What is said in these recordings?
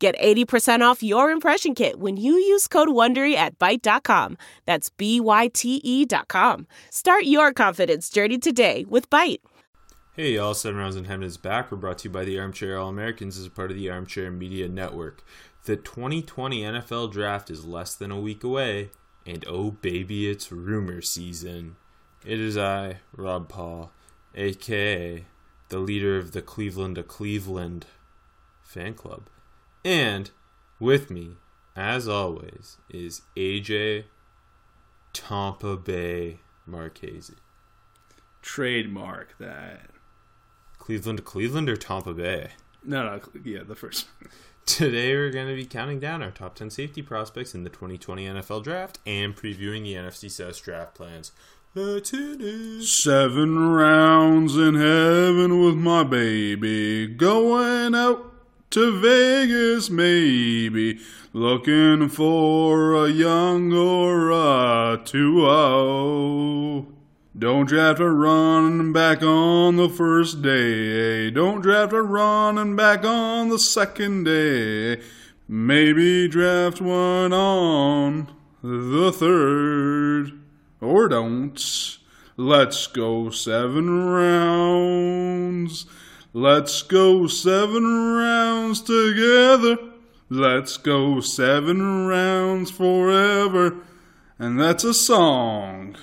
Get 80% off your impression kit when you use code WONDERY at Byte.com. That's B-Y-T-E dot com. Start your confidence journey today with Byte. Hey y'all, Seven Rounds in Heaven is back. We're brought to you by the Armchair All Americans as a part of the Armchair Media Network. The 2020 NFL Draft is less than a week away, and oh baby, it's rumor season. It is I, Rob Paul, aka the leader of the Cleveland to Cleveland fan club. And with me, as always, is AJ Tampa Bay Marchese. Trademark that. Cleveland Cleveland or Tampa Bay? No, no, yeah, the first. Today we're going to be counting down our top 10 safety prospects in the 2020 NFL Draft and previewing the NFC South draft plans. Let's hit it. Seven rounds in heaven with my baby. Going out to Vegas, maybe. Looking for a young or a 2 Don't draft a running back on the first day. Don't draft a running back on the second day. Maybe draft one on the third. Or don't. Let's go seven rounds. Let's go seven rounds together. Let's go seven rounds forever. And that's a song.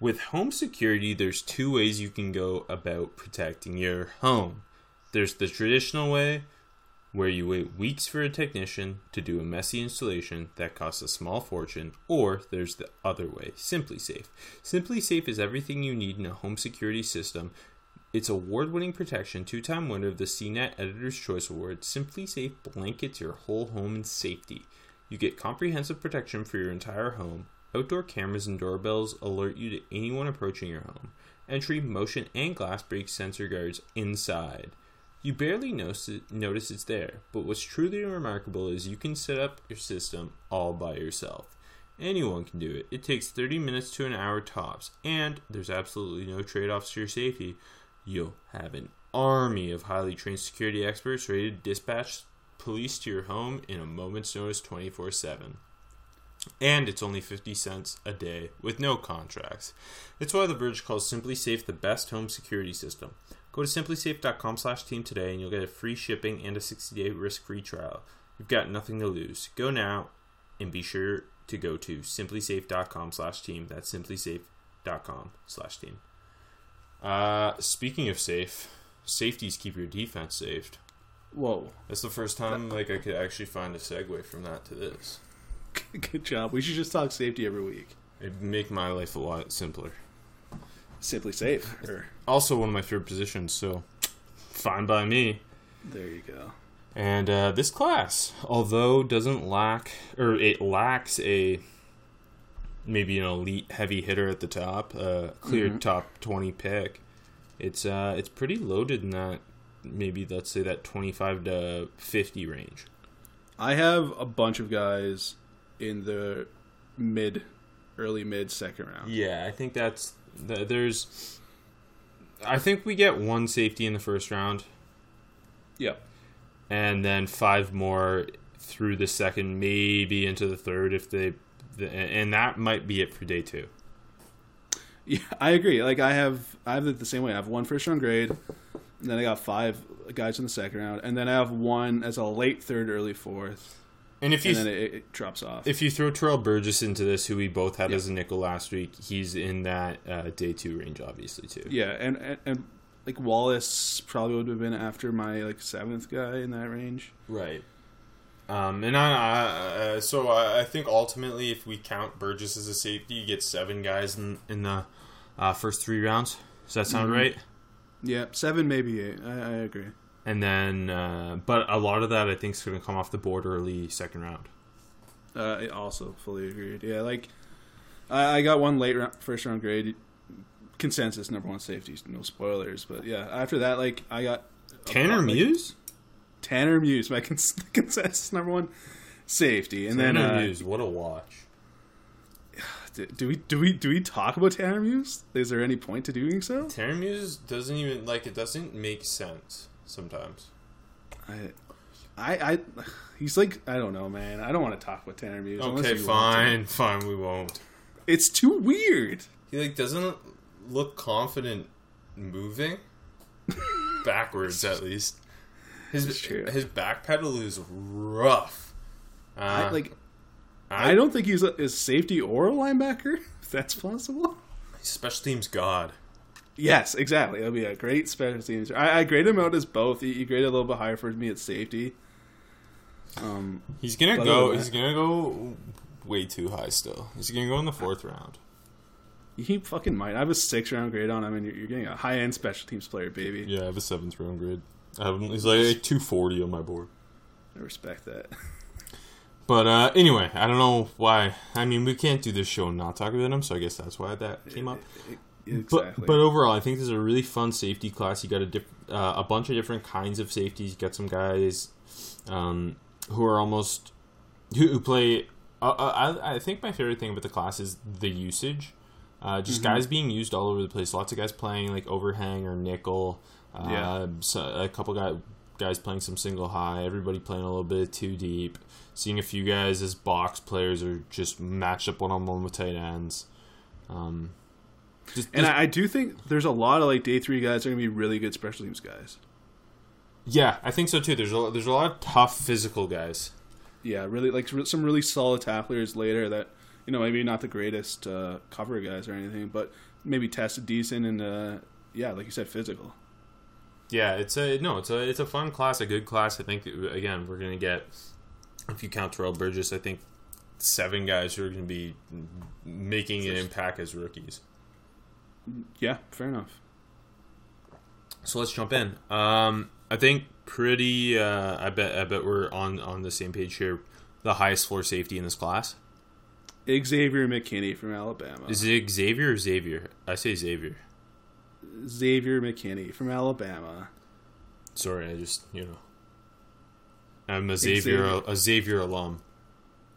With home security, there's two ways you can go about protecting your home. There's the traditional way, where you wait weeks for a technician to do a messy installation that costs a small fortune, or there's the other way, SimpliSafe. Simply Safe is everything you need in a home security system. Its award winning protection, two time winner of the CNET Editor's Choice Award, Simply SimpliSafe blankets your whole home in safety. You get comprehensive protection for your entire home. Outdoor cameras and doorbells alert you to anyone approaching your home. Entry, motion, and glass break sensor guards inside. You barely notice, notice it's there, but what's truly remarkable is you can set up your system all by yourself. Anyone can do it. It takes 30 minutes to an hour tops, and there's absolutely no trade offs to your safety. You'll have an army of highly trained security experts ready to dispatch police to your home in a moment's notice 24 7. And it's only 50 cents a day with no contracts. It's why The Verge calls SimpliSafe the best home security system. Go to simplisafe.com slash team today and you'll get a free shipping and a 60-day risk-free trial. You've got nothing to lose. Go now and be sure to go to simplisafe.com slash team. That's simplisafe.com slash team. Uh, speaking of safe, safeties keep your defense saved. Whoa. That's the first time like I could actually find a segue from that to this. Good job. We should just talk safety every week. It'd make my life a lot simpler. Simply safe. Or, Also one of my favorite positions, so fine by me. there you go. And uh, this class, although doesn't lack or it lacks a maybe an elite heavy hitter at the top, uh, clear Mhm. top twenty pick, it's uh, it's pretty loaded in that maybe let's say that twenty five to fifty range. I have a bunch of guys in the mid, early mid second round. Yeah, I think that's th- there's. I think we get one safety in the first round, Yeah. and then five more through the second, maybe into the third if they, the, and that might be it for day two. Yeah, I agree. Like I have, I have it the same way. I have one first round grade, and then I got five guys in the second round, and then I have one as a late third, early fourth, And if you and then it, it drops off. if you throw Terrell Burgess into this, who we both had Yeah. as a nickel last week, he's in that uh, day two range, obviously too. yeah, and, and and like Wallace probably would have been after my like seventh guy in that range. Right. Um, and I, I uh, so I, I think ultimately, if we count Burgess as a safety, you get seven guys in in the uh, first three rounds. Does that sound Mhm. right? Yeah, seven maybe eight. I, I agree. And then, uh, but a lot of that I think is going to come off the board early second round. Uh, I also fully agreed. Yeah, like I, I got one late round, first round grade consensus number one safety. No spoilers, but yeah. After that, like I got Tanner like, Muse. Tanner Muse, my cons- consensus number one safety, and Tanner then uh, Muse, what a watch. do, do we do we do we talk about Tanner Muse? Is there any point to doing so? Tanner Muse doesn't even like it. Doesn't make sense sometimes. I, I, I, he's like I don't know, man. I don't want to talk about Tanner Muse. Okay, you want to. fine, fine. We won't. It's too weird. He like doesn't look confident moving backwards at least. His It's true. his back pedal is rough. Uh, I, like I don't think he's a, a safety or a linebacker. If that's possible. special teams god. Yes, exactly. That'll be a great special teams. I, I grade him out as both. He, he graded a little bit higher for me at safety. Um, He's gonna go. He's gonna go way too high. Still, he's gonna go in the fourth round. he fucking might. I have a six round grade on him, and you're, you're getting a high end special teams player, baby. Yeah, I have a seventh round grade. Have. He's like two forty on my board. I respect that. But uh, anyway, I don't know why. I mean, we can't do this show and not talk about him, so I guess that's why that came up. exactly. But but overall, I think this is a really fun safety class. You got a diff- uh, a bunch of different kinds of safeties. You got some guys um, who are almost who, who play. Uh, uh, I I think my favorite thing about the class is the usage. Uh, just guys being used all over the place. Lots of guys playing like overhang or nickel. Uh, Yeah. so a couple guy, guys playing some single high. Everybody playing a little bit too deep. Seeing a few guys as box players or just matched up one on one with tight ends. Um, just, and I, I do think there's a lot of like day three guys that are gonna be really good special teams guys. Yeah, I think so too. There's a there's a lot of tough physical guys. Yeah, really like some really solid tacklers later that you know maybe not the greatest uh, cover guys or anything, but maybe tested decent and uh, yeah, like you said, physical. Yeah, it's a no, it's a it's a fun class, a good class. I think again we're gonna get if you count Terrell Burgess, I think seven guys who are gonna be making an impact as rookies. Yeah, fair enough. So let's jump in. Um, I think pretty. Uh, I bet I bet we're on on the same page here. The highest floor safety in this class Xavier McKinney from Alabama. is it Xavier or Xavier? I say Xavier. Xavier McKinney from Alabama. Sorry, I just you know. I'm a Xavier, Xavier. a Xavier alum.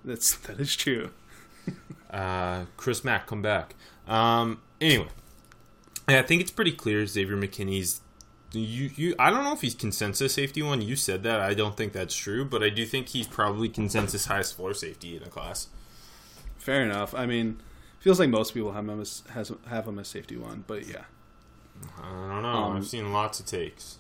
That's that is true. Uh, Chris Mack, come back. Um, anyway, I think it's pretty clear Xavier McKinney's. You, you, I don't know if he's consensus safety one. You said that. I don't think that's true, but I do think he's probably consensus highest floor safety in the class. Fair enough. I mean, feels like most people have him as has have him as safety one, but yeah. I don't know. Um, I've seen lots of takes.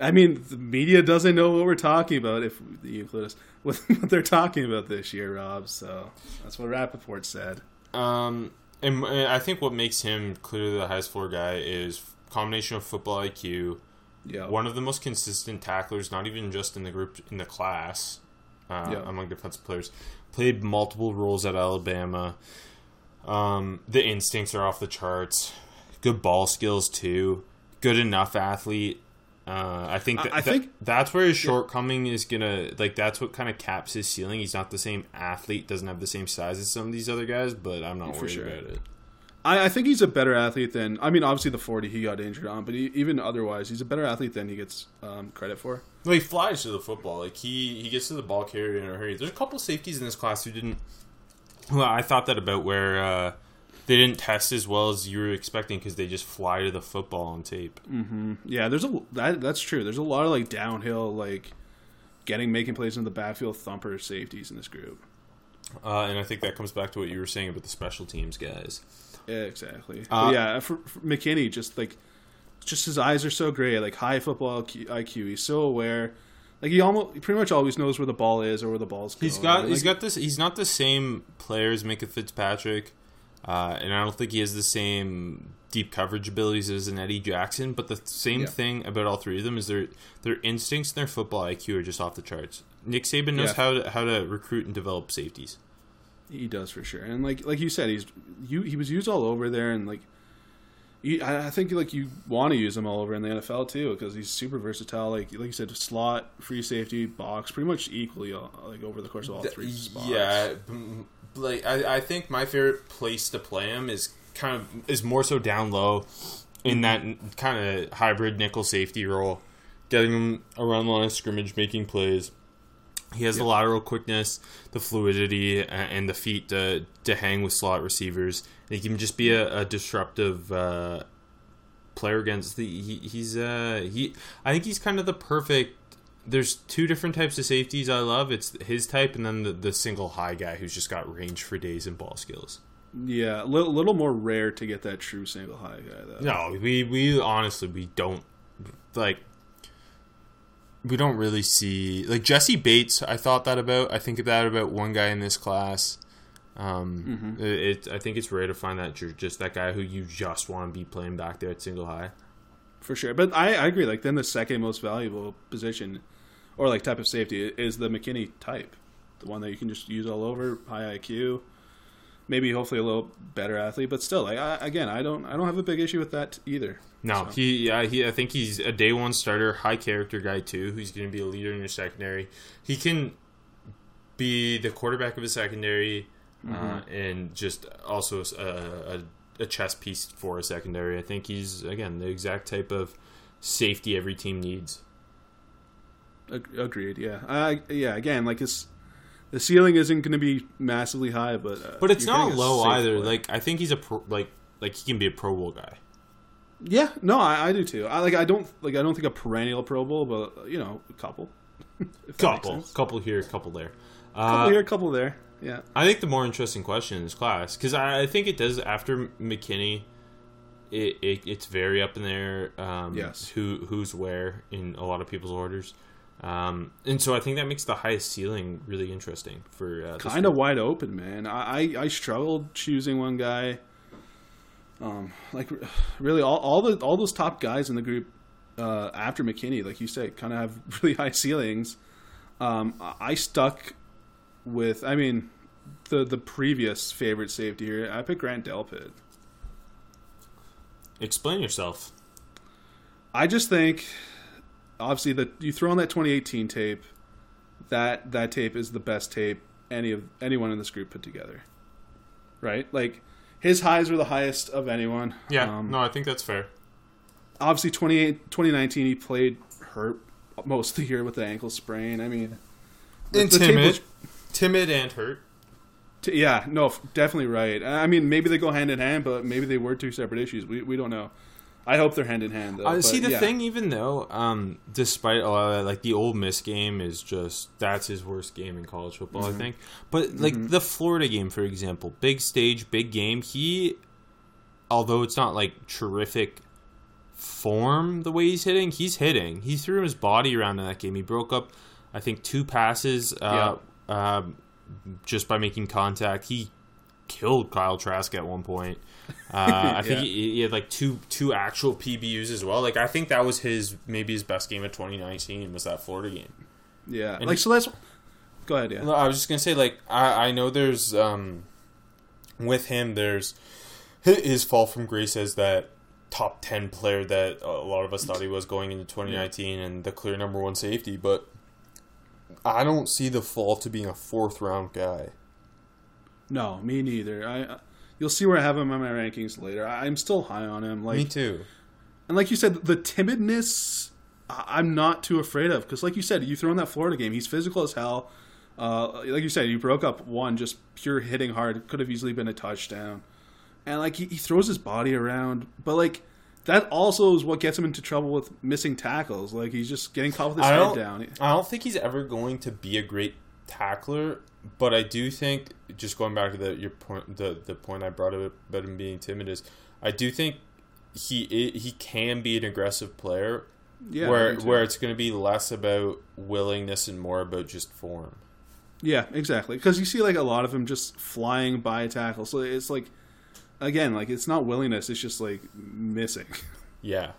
I mean, the media doesn't know what we're talking about if you include us with what they're talking about this year, Rob. So that's what Rapoport said. Um, and I think what makes him clearly the highest floor guy is combination of football IQ, Yeah, one of the most consistent tacklers, not even just in the group in the class, uh, Yeah. among defensive players. Played multiple roles at Alabama. Um, the instincts are off the charts. Good ball skills too. Good enough athlete. Uh, I think I- I that- think- that's where his shortcoming is gonna like. That's what kind of caps his ceiling. He's not the same athlete. Doesn't have the same size as some of these other guys. But I'm not For worried sure. about it. I, I think he's a better athlete than. I mean, obviously the forty he got injured on, but he, even otherwise, he's a better athlete than he gets um, credit for. Well, he flies to the football. Like he he gets to the ball carrier in a hurry. There's a couple safeties in this class who didn't. Well, I thought that about where uh, they didn't test as well as you were expecting because they just fly to the football on tape. Mm-hmm. Yeah, there's a that that's true. There's a lot of like downhill, like getting making plays in the backfield thumper safeties in this group. Uh, and I think that comes back to what you were saying about the special teams guys. Yeah, exactly. Uh, yeah, for, for McKinney, just like, just his eyes are so great. Like high football IQ. He's so aware. Like he almost, he pretty much always knows where the ball is or where the ball's going. He's got Like, he's got this. He's not the same player as Minkah Fitzpatrick, uh, and I don't think he has the same deep coverage abilities as an Eddie Jackson. But the same Yeah. thing about all three of them is their their instincts and their football IQ are just off the charts. Nick Saban knows Yeah. how to how to recruit and develop safeties. He does for sure, and like like you said, he's you he was used all over there, and like You, I think like you want to use him all over in the NFL too because he's super versatile. Like like you said, slot, free safety, box, pretty much equally uh, like over the course of all three spots. Yeah, like I, I think my favorite place to play him is kind of is more so down low in that kind of hybrid nickel safety role, getting him around the line of scrimmage, making plays. He has the lateral quickness, the fluidity, and the feet to to hang with slot receivers. He can just be a, a disruptive uh, player against the. He, he's uh he. I think he's kind of the perfect. There's two different types of safeties I love. It's his type, and then the, the single high guy who's just got range for days and ball skills. yeah, a little, little more rare to get that true single high guy though. No, we we honestly we don't like. We don't really see like Jessie Bates. I thought that about. I think that about one guy in this class. Um, it, it, I think it's rare to find that you're just that guy who you just want to be playing back there at single high. for sure. But I, I agree. Like then the second most valuable position, or like type of safety, is the McKinney type, the one that you can just use all over, high IQ, maybe hopefully a little better athlete, but still, like I, again, I don't I don't have a big issue with that either. No, So- he, yeah, he. I think he's a day one starter, high character guy too. Who's going to be a leader in your secondary. He can be the quarterback of a secondary, uh, and just also a, a, a chess piece for a secondary. I think he's again the exact type of safety every team needs. Agreed. Yeah. I yeah. Again, like it's the ceiling isn't going to be massively high, but uh, But it's not low either. play. Like I think he's a pro, like like he can be a Pro Bowl guy. yeah, no, I, I do too. I like I don't like I don't think a perennial Pro Bowl, but you know, a couple. If that makes Couple, couple here, couple there. Uh, couple here, a couple there. Yeah. I think the more interesting question in this class because I, I think it does after McKinney, it, it it's very up in there. Um, Yes. who who's where in a lot of people's orders, um, and so I think that makes the highest ceiling really interesting for uh, kind of wide open, man. I, I I struggled choosing one guy. Um, like really, all, all the all those top guys in the group uh, after McKinney, like you said, kind of have really high ceilings. Um, I- I stuck with, I mean, the the previous favorite safety here. I picked Grant Delpit. Explain yourself. I just think, obviously, that you throw on that 2018 tape. That that tape is the best tape any of anyone in this group put together. Right, like his highs were the highest of anyone. Yeah, Um, no, I think that's fair. obviously 28, 2019 he played hurt most of the year with the ankle sprain. I mean, And timid, was- timid and hurt. t- yeah, no, definitely right. I mean, maybe they go hand in hand, but maybe they were two separate issues. We we don't know. I hope they're hand in hand though. Uh, but see the yeah. thing, even though, um, despite a lot of that, like the Ole Miss game is just that's his worst game in college football, Mm-hmm. I think. But like the Florida game, for example, big stage, big game. He, although it's not like terrific form the way he's hitting, he's hitting. He threw his body around in that game. He broke up, I think, two passes, uh, um, just by making contact. He killed Kyle Trask at one point. Uh, I think Yeah. he, he had like two two actual PBUs as well. Like I think that was his maybe his best game of 2019 was that Florida game. yeah, and like he- so that's. Go ahead, yeah. No, I was just gonna say like I I know there's um with him there's his fall from grace as that top 10 player that a lot of us thought he was going into 2019 and the clear number one safety but I don't see the fall to being a fourth round guy. No, me neither. I you'll see where I have him on my rankings later. I, I'm still high on him. Like Me too. And like you said, the timidness I- I'm not too afraid of because, like you said, you throw in that Florida game. He's physical as hell. Uh, like you said, you broke up one just pure hitting hard. Could have easily been a touchdown. And like he, he throws his body around, but like that also is what gets him into trouble with missing tackles. Like he's just getting caught with his I head don't, down. I don't think he's ever going to be a great tackler, but I do think just going back to the your point, the the point I brought up about him being timid is, I do think he he can be an aggressive player, Yeah, where where it's going to be less about willingness and more about just form. Yeah, exactly. Because you see like a lot of him just flying by a tackle. So it's like, again, like it's not willingness. It's just like missing. Yeah,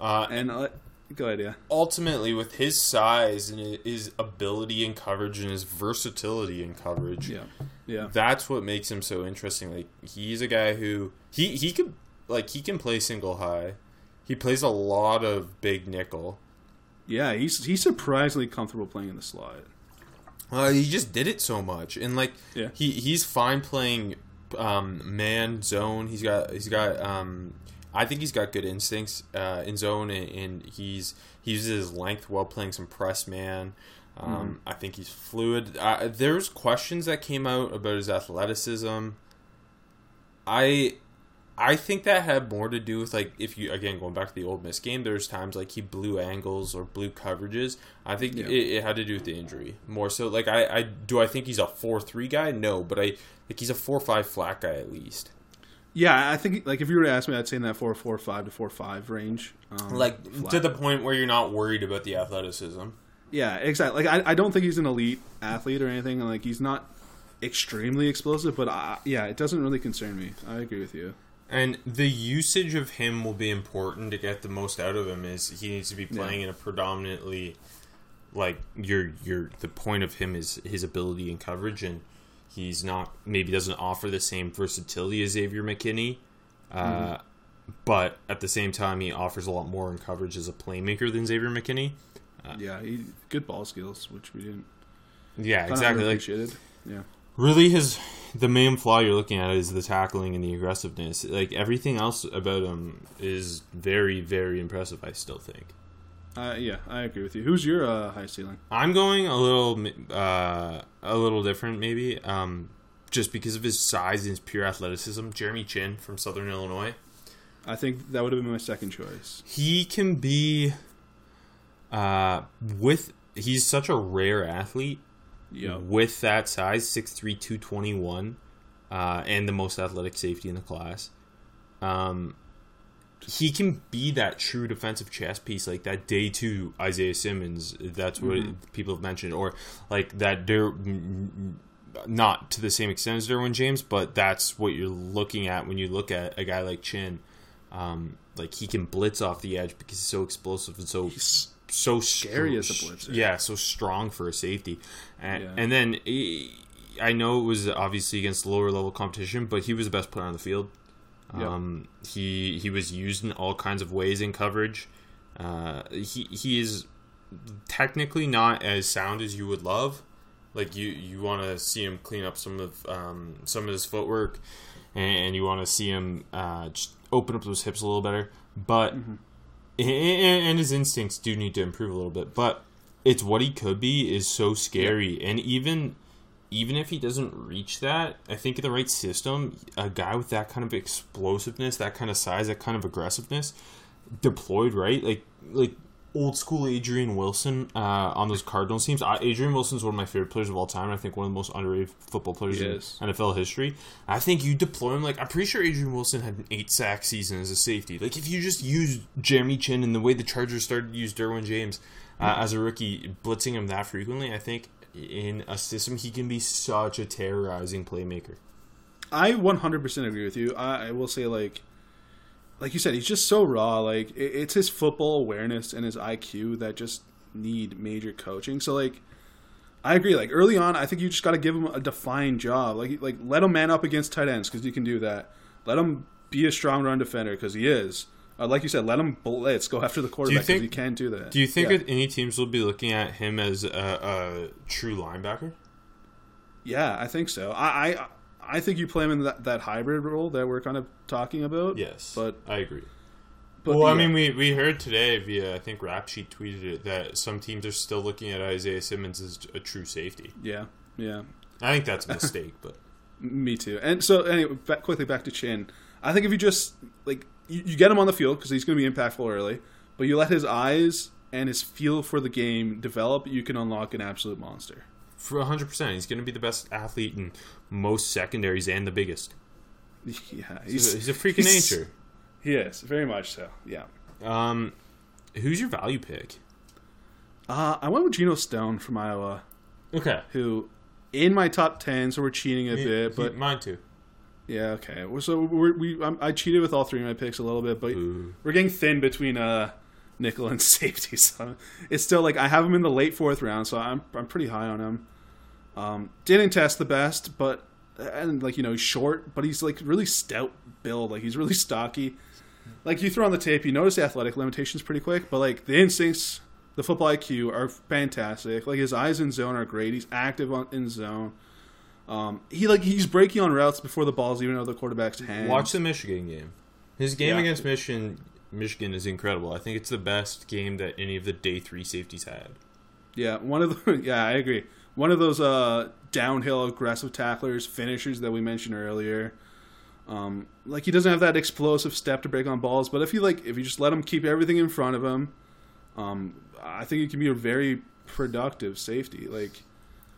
uh, And uh, go idea. ultimately with his size and his ability in coverage and his versatility in coverage, Yeah, yeah. that's what makes him so interesting. Like he's a guy who he he could like he can play single high. He plays a lot of big nickel. Yeah, he's he's surprisingly comfortable playing in the slot. Uh, he just did it so much, and like Yeah. he he's fine playing um, man zone. He's got he's got um, I think he's got good instincts uh, in zone, and, and he's he uses his length well playing some press man. Um, I think he's fluid. Uh, there's questions that came out about his athleticism. I I think that had more to do with like if you again going back to the Ole Miss game. There's times like he blew angles or blew coverages. I think Yeah. it, it had to do with the injury more so. Like I, I do I think he's a four three guy? No, but I think he's a four five flat guy at least. Yeah, I think like if you were to ask me, I'd say in that four four five to four five range. Um, Like flat. to the point where you're not worried about the athleticism. yeah, exactly. Like I, I don't think he's an elite athlete or anything. Like he's not extremely explosive, but I, yeah, it doesn't really concern me. I agree with you. And the usage of him will be important to get the most out of him. Is he needs to be playing in a predominantly like your your the point of him is his ability and coverage, and he's not maybe doesn't offer the same versatility as Xavier McKinney, uh, but at the same time he offers a lot more in coverage as a playmaker than Xavier McKinney. Yeah, he good ball skills, which we didn't Yeah, exactly. Like. Yeah, really his the main flaw you're looking at is the tackling and the aggressiveness like everything else about him is very very impressive i still think uh, yeah, I agree with you. Who's your uh, high ceiling? i'm going a little uh a little different maybe um just because of his size and his pure athleticism jeremy chinn from southern illinois I think that would have been my second choice. he can be uh with he's such a rare athlete Yeah, with that size 6'3 221 uh, and the most athletic safety in the class um, he can be that true defensive chess piece like that day two isaiah simmons that's what people have mentioned or like that Der- m- m- not to the same extent as derwin james but that's what you're looking at when you look at a guy like chinn um, like he can blitz off the edge because he's so explosive and so He's so scary as a blitzer. Yeah, so strong for a safety, and, Yeah. and then eh, I know it was obviously against lower level competition, but he was the best player on the field. Yep. Um, he he was used in all kinds of ways in coverage. Uh, he he is technically not as sound as you would love. Like you you want to see him clean up some of um, some of his footwork, and you want to see him uh, just open up those hips a little better. But and, and his instincts do need to improve a little bit. But it's what he could be is so scary, and even even if he doesn't reach that, I think in the right system, a guy with that kind of explosiveness, that kind of size, that kind of aggressiveness, deployed right, like like old school Adrian Wilson uh, on those Cardinals teams. Uh, Adrian Wilson's one of my favorite players of all time. I think one of the most underrated football players in. NFL history. I think you deploy him like I'm pretty sure Adrian Wilson had an eight sack season as a safety. Like if you just use Jeremy Chinn and the way the Chargers started to use Derwin James uh, as a rookie, blitzing him that frequently, I think in a system he can be such a terrorizing playmaker. I 100% agree with you. I, I will say, like, like you said, he's just so raw. Like, it, it's his football awareness and his IQ that just need major coaching. So, like, I agree. Like early on, I think you just got to give him a defined job. Like, like let him man up against tight ends because you can do that. Let him be a strong run defender because he is. Uh, like you said, let him blitz, go after the quarterback because think- he can do that. Do you think Yeah. that any teams will be looking at him as a, a true linebacker? Yeah, I think so. I, I I think you play him in that, that hybrid role that we're kind of talking about. Yes, but I agree. but well, I mean, we, we heard today via I think Rap Sheet tweeted it that some teams are still looking at Isaiah Simmons as a true safety. yeah, yeah. I think that's a mistake, but Me too. And so, anyway, back, quickly back to Chinn. I think if you just like you, you get him on the field because he's going to be impactful early, but you let his eyes and his feel for the game develop, you can unlock an absolute monster. for 100%, he's going to be the best athlete in most secondaries and the biggest. Yeah, He's, a, he's a freak of nature. He is very much so. Yeah. Um, who's your value pick? Uh, I went with Geno Stone from Iowa, Okay, who in my top ten, so we're cheating a bit, but mine too. Yeah, okay. So we're, we I'm, I cheated with all three of my picks a little bit, but Ooh. we're getting thin between uh nickel and safety. So it's still like I have him in the late fourth round, so I'm I'm pretty high on him. Um, didn't test the best, but and like you know he's short, but he's like really stout build. Like he's really stocky. Like you throw on the tape, you notice the athletic limitations pretty quick, but like the instincts, the football IQ are fantastic. Like his eyes in zone are great. He's active on, in zone. Um, he like he's breaking on routes before the ball's even out of the quarterback's hand. Watch the Michigan game. His game Yeah. against Michigan, Michigan is incredible. I think it's the best game that any of the day three safeties had. Yeah, one of the yeah, I agree. One of those uh, downhill aggressive tacklers, finishers that we mentioned earlier. Um, like he doesn't have that explosive step to break on balls, but if you like, if you just let him keep everything in front of him, um, I think it can be a very productive safety. Like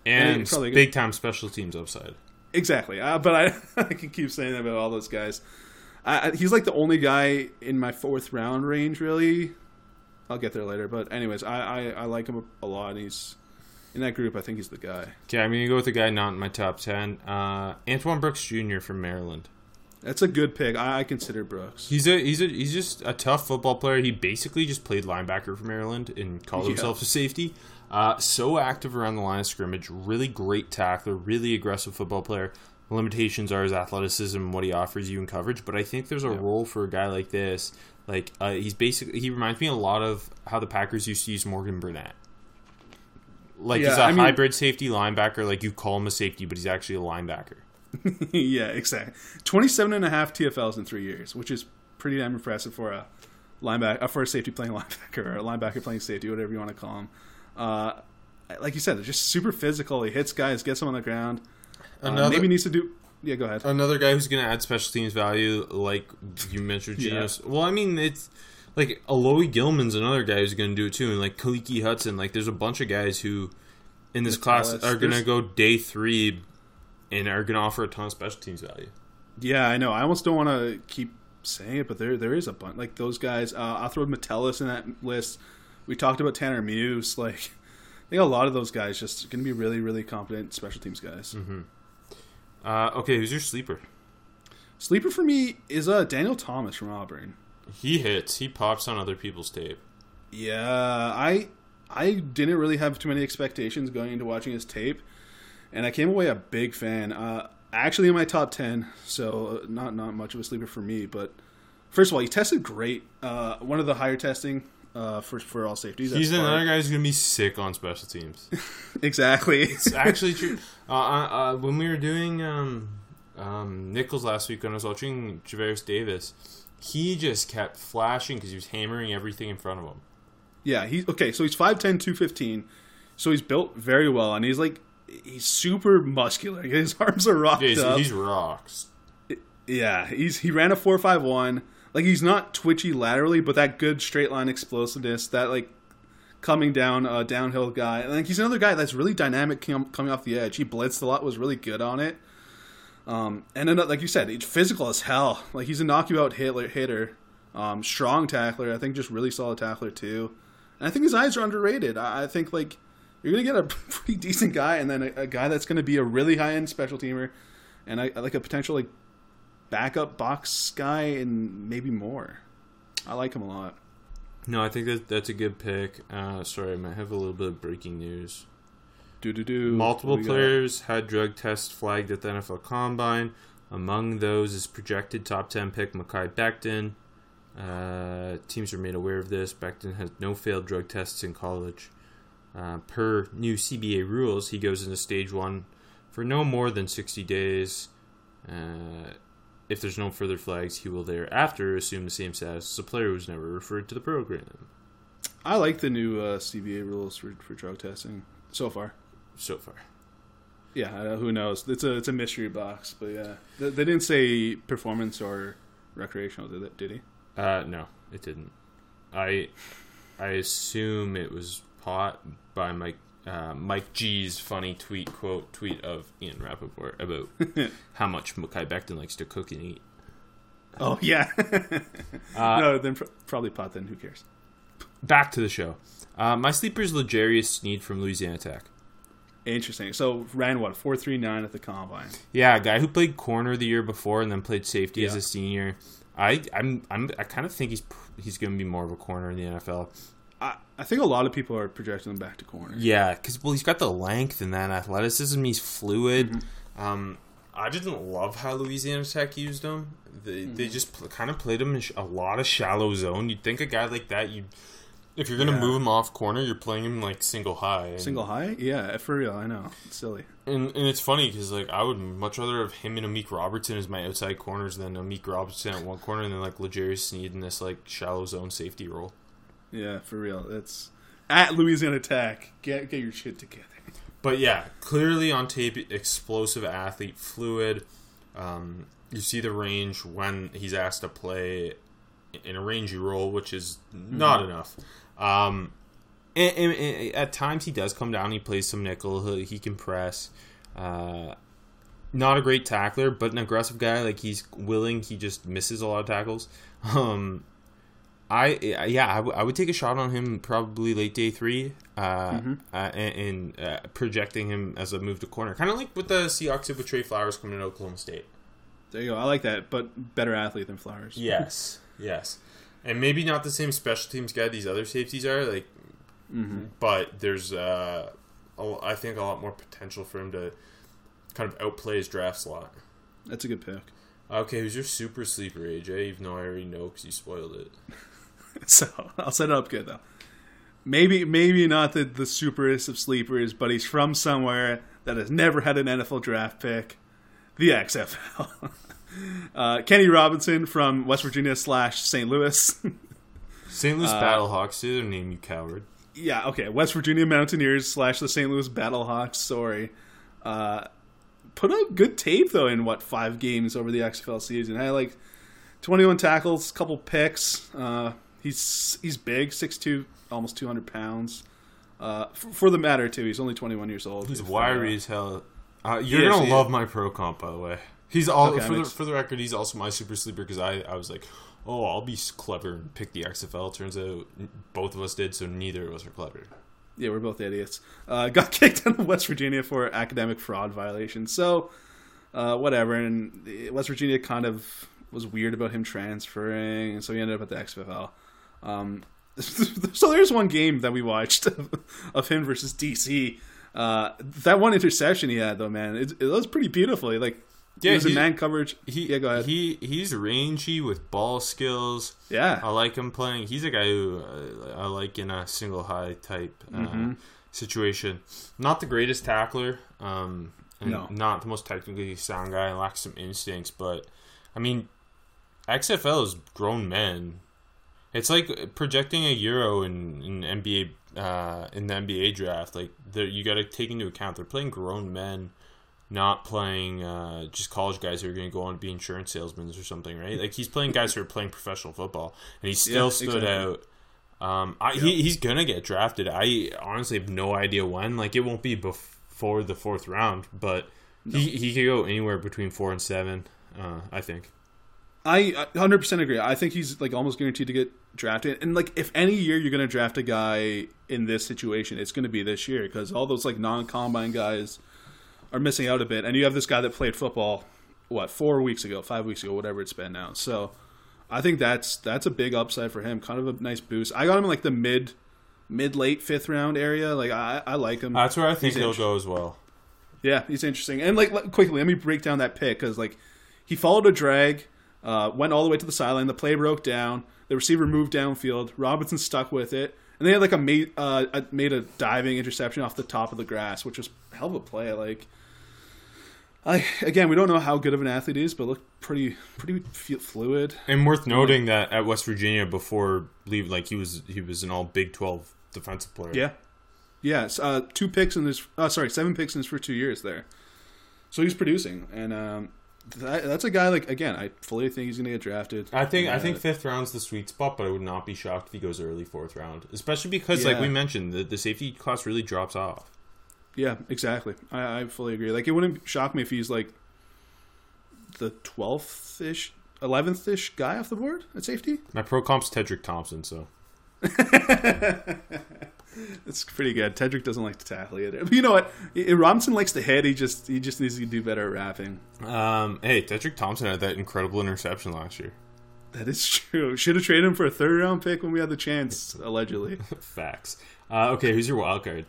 And big time special teams upside. exactly, uh, but I I can keep saying that about all those guys. I, he's like the only guy in my fourth round range, really. I'll get there later, but anyways, I, I, I like him a, lot. And he's in that group. I think he's the guy. Okay, I'm gonna go with a guy not in my top ten. Uh, Antoine Brooks Jr. from Maryland. That's a good pick. I, I consider Brooks. He's a he's a he's just a tough football player. He basically just played linebacker for Maryland and called Yeah. himself a safety. Uh, so active around the line of scrimmage, really great tackler, really aggressive football player. The limitations are his athleticism what he offers you in coverage, but I think there's a role for a guy like this. Like uh, he's basically he reminds me a lot of how the Packers used to use Morgan Burnett. Like he's a Yeah, I mean- hybrid safety linebacker. Like you call him a safety, but he's actually a linebacker. yeah, exactly. 27 and a half TFLs in three years, which is pretty damn impressive for a linebacker, uh, for a safety playing linebacker, or a linebacker playing safety, whatever you want to call him. Uh, like you said, they're just super physical. He hits guys, gets them on the ground. Uh, Another- maybe needs to do. Yeah, go ahead. Another guy who's going to add special teams value, like you mentioned, Yeah. Well, I mean, it's like Alohi Gilman's another guy who's going to do it too, and like Khaleke Hudson. Like, there's a bunch of guys who in this class are going to go day three and are going to offer a ton of special teams value. Yeah, I know. I almost don't want to keep saying it, but there there is a bunch like those guys. Uh, I'll throw Metellus in that list. We talked about Tanner Muse. Like, I think a lot of those guys just going to be really, really competent special teams guys. Uh, okay, who's your sleeper? Sleeper for me is uh, Daniel Thomas from Auburn. He hits. He pops on other people's tape. Yeah, I I didn't really have too many expectations going into watching his tape, and I came away a big fan. Uh, actually, in my top ten, so uh, not not much of a sleeper for me. But first of all, he tested great. Uh, one of the higher testing uh, for for all safeties. He's That's another far- guy who's to be sick on special teams. Exactly. It's actually true. Uh, uh, uh, when we were doing um, um, Nichols last week, when I was watching Javaris Davis, he just kept flashing because he was hammering everything in front of him. yeah, he's okay. So he's 5'10", 215. So he's built very well, and he's like he's super muscular. His arms are rocked Yeah, he's, up. he's rocks. Yeah, he's he ran a four five one. Like he's not twitchy laterally, but that good straight line explosiveness, that like coming down uh, downhill guy. And like he's another guy that's really dynamic com- coming off the edge. He blitzed a lot, was really good on it. Um, and then, like you said, he's physical as hell. Like he's a knock you out hitter, hitter, um, strong tackler. I think just really solid tackler too. And I think his eyes are underrated. I, I think like you're gonna get a pretty decent guy, and then a, a guy that's gonna be a really high end special teamer, and I, like a potential like backup box guy and maybe more. I like him a lot. No, I think that that's a good pick. Uh, sorry, I might have a little bit of breaking news. Do do do. Multiple we got? players had drug tests flagged at the NFL Combine. Among those is projected top 10 pick Mekhi Becton. Uh, teams are made aware of this. Becton has no failed drug tests in college. Uh, per new CBA rules, he goes into stage one for no more than 60 days. Uh, if there's no further flags, he will thereafter assume the same status as a player who's never referred to the program I like the new uh, CBA rules for, for drug testing so far. so far. Yeah, who knows? It's a it's a mystery box, but yeah, they, they didn't say performance or recreational, did it? Did he? Uh, no, it didn't. I I assume it was pot by Mike uh, Mike G's funny tweet quote tweet of Ian Rapoport about how much Mekhi Becton likes to cook and eat. Oh yeah. Uh, no, then pr- probably pot. Then who cares? Back to the show. Uh, my sleeper is L'Jarius Sneed from Louisiana Tech. Interesting. So ran what four three nine at the combine. Yeah, a guy who played corner the year before and then played safety as a senior. I I'm, I'm I kind of think he's he's going to be more of a corner in the NFL. I, I think a lot of people are projecting him back to corner. Yeah, because well, he's got the length and that athleticism. He's fluid. Um, I didn't love how Louisiana Tech used him. They Mm-hmm. they just pl- kind of played him in sh- a lot of shallow zone. You'd think a guy like that, you if you're gonna Yeah. move him off corner, you're playing him like single high. And, Single high? Yeah, for real. I know. It's silly. and, and it's funny because like I would much rather have him and Amik Robertson as my outside corners than Amik Robertson at one corner and then like L'Jarius Sneed in this like shallow zone safety role. Yeah, for real. It's at Louisiana Tech. Get get your shit together. But yeah, clearly on tape, explosive athlete, fluid. Um, you see the range when he's asked to play in a rangy role, which is not enough. Um, and, and- and at times he does come down. He plays some nickel. He, he can press. Uh, not a great tackler, but an aggressive guy. Like he's willing. He just misses a lot of tackles. Um, I yeah, I, w- I would take a shot on him probably late day three, uh, uh, and, and uh, projecting him as a move to corner, kind of like what the Seahawks did with Tre Flowers coming to Oklahoma State. There you go. I like that, but better athlete than Flowers. Yes, yes, and maybe not the same special teams guy these other safeties are, like, but there's uh, a, I think a lot more potential for him to kind of outplay his draft slot. That's a good pick. Okay, who's your super sleeper, AJ? Even though I already know because you spoiled it. So I'll set it up good though. Maybe maybe not the the superest of sleepers, but he's from somewhere that has never had an NFL draft pick, the XFL. uh, Kenny Robinson from West Virginia slash St. Louis. St. Louis Battlehawks, say their name, you coward. yeah, okay. West Virginia Mountaineers slash the St. Louis Battlehawks. Sorry. Uh, put up good tape though in what five games over the XFL season. Had like twenty one tackles, couple picks. Uh, he's he's big, 6'2", almost two hundred pounds. Uh, for, for the matter too, he's only twenty one years old. He's If, wiry uh, as hell. Uh, you're Yes, gonna he love is. my pro comp, by the way. He's all Okay, for the ex- for the record. He's also my super sleeper because I I was like, oh, I'll be clever and pick the XFL. Turns out both of us did, so neither of us are clever. Yeah, we're both idiots. Uh, got kicked out of West Virginia for academic fraud violation. So, uh, whatever. And West Virginia kind of was weird about him transferring, and so he ended up at the XFL. Um, so there's one game that we watched of him versus DC. Uh, that one interception he had, though, man, it, it was pretty beautiful. He, Like, Yeah, he was in man coverage. He yeah, go ahead. He he's rangy with ball skills. yeah, I like him playing. He's a guy who uh, I like in a single high type uh, Mm-hmm. situation. Not the greatest tackler. Um, and No. Not the most technically sound guy. Lacks some instincts, but I mean, XFL is grown men. It's like projecting a euro in, in NBA uh, in the NBA draft. Like you got to take into account they're playing grown men, not playing uh, just college guys who are going to go on to be insurance salesmen or something, right? Like he's playing guys who are playing professional football, and he still Yeah, stood exactly. out. Um, I, he, he's gonna get drafted. I honestly have no idea when. Like it won't be before the fourth round, but he he could go anywhere between four and seven. Uh, I think. I 100% agree. I think he's like almost guaranteed to get drafted. And like if any year you're going to draft a guy in this situation, it's going to be this year because all those like non-combine guys are missing out a bit. And you have this guy that played football what, 4 weeks ago, 5 weeks ago, whatever it's been now. So I think that's that's a big upside for him. Kind of a nice boost. I got him in like the mid mid late 5th round area. Like I I like him. That's where I think He's he'll go as well. Yeah, he's interesting. And like let- quickly, let me break down that pick because like he followed a drag, uh, went all the way to the sideline. The play broke down. The receiver moved downfield. Robinson stuck with it, and they had like a made uh, a, made a diving interception off the top of the grass, which was a hell of a play. Like, I again, we don't know how good of an athlete he is, but looked pretty pretty fluid. And worth noting that at West Virginia before leave, like he was he was an all Big Twelve defensive player. Yeah, yes. Uh, two picks in his. Uh, sorry, seven picks in his for two years there. So he's producing, and um, that, that's a guy like again. I fully think he's going to get drafted. I think I Uh, think fifth round's the sweet spot, but I would not be shocked if he goes early fourth round, especially because like we mentioned, the, the safety class really drops off. Yeah, exactly. I, I fully agree. Like, it wouldn't shock me if he's like the twelfth ish, eleventh ish guy off the board at safety. My pro comp's Tedric Thompson, so It's pretty good. Tedric doesn't like to tackle either. But you know what? Robinson likes to hit. He just he just needs to do better at wrapping. um, hey, Tedric Thompson had that incredible interception last year. That is true. Should have traded him for a third round pick when we had the chance. Allegedly. Facts. Uh, okay, who's your wild card?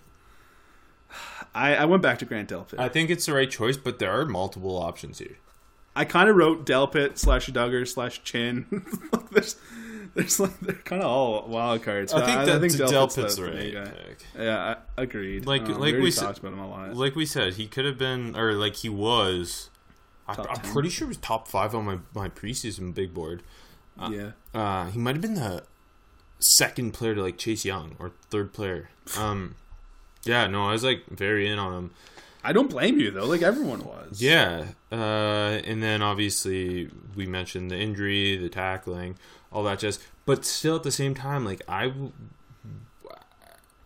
I, I went back to Grant Delpit. I think it's the right choice, but there are multiple options here. I kind of wrote Delpit slash Dugger slash Chinn. Like, there's, there's like they're kind of all wild cards. I think I, that think Delpit's Delpit's the the right pick. Yeah, I, agreed. Like- Um, like we, we said- talked about him a lot. Like we said, he could have been, or like he was. I, I'm pretty sure he was top five on my, my preseason big board. yeah, Uh, he might have been the second player to like Chase Young or third player. Um, yeah, no, I was like very in on him. I don't blame you though. Like everyone was. Yeah, uh, and then obviously we mentioned the injury, the tackling, all that jazz. But still, at the same time, like I,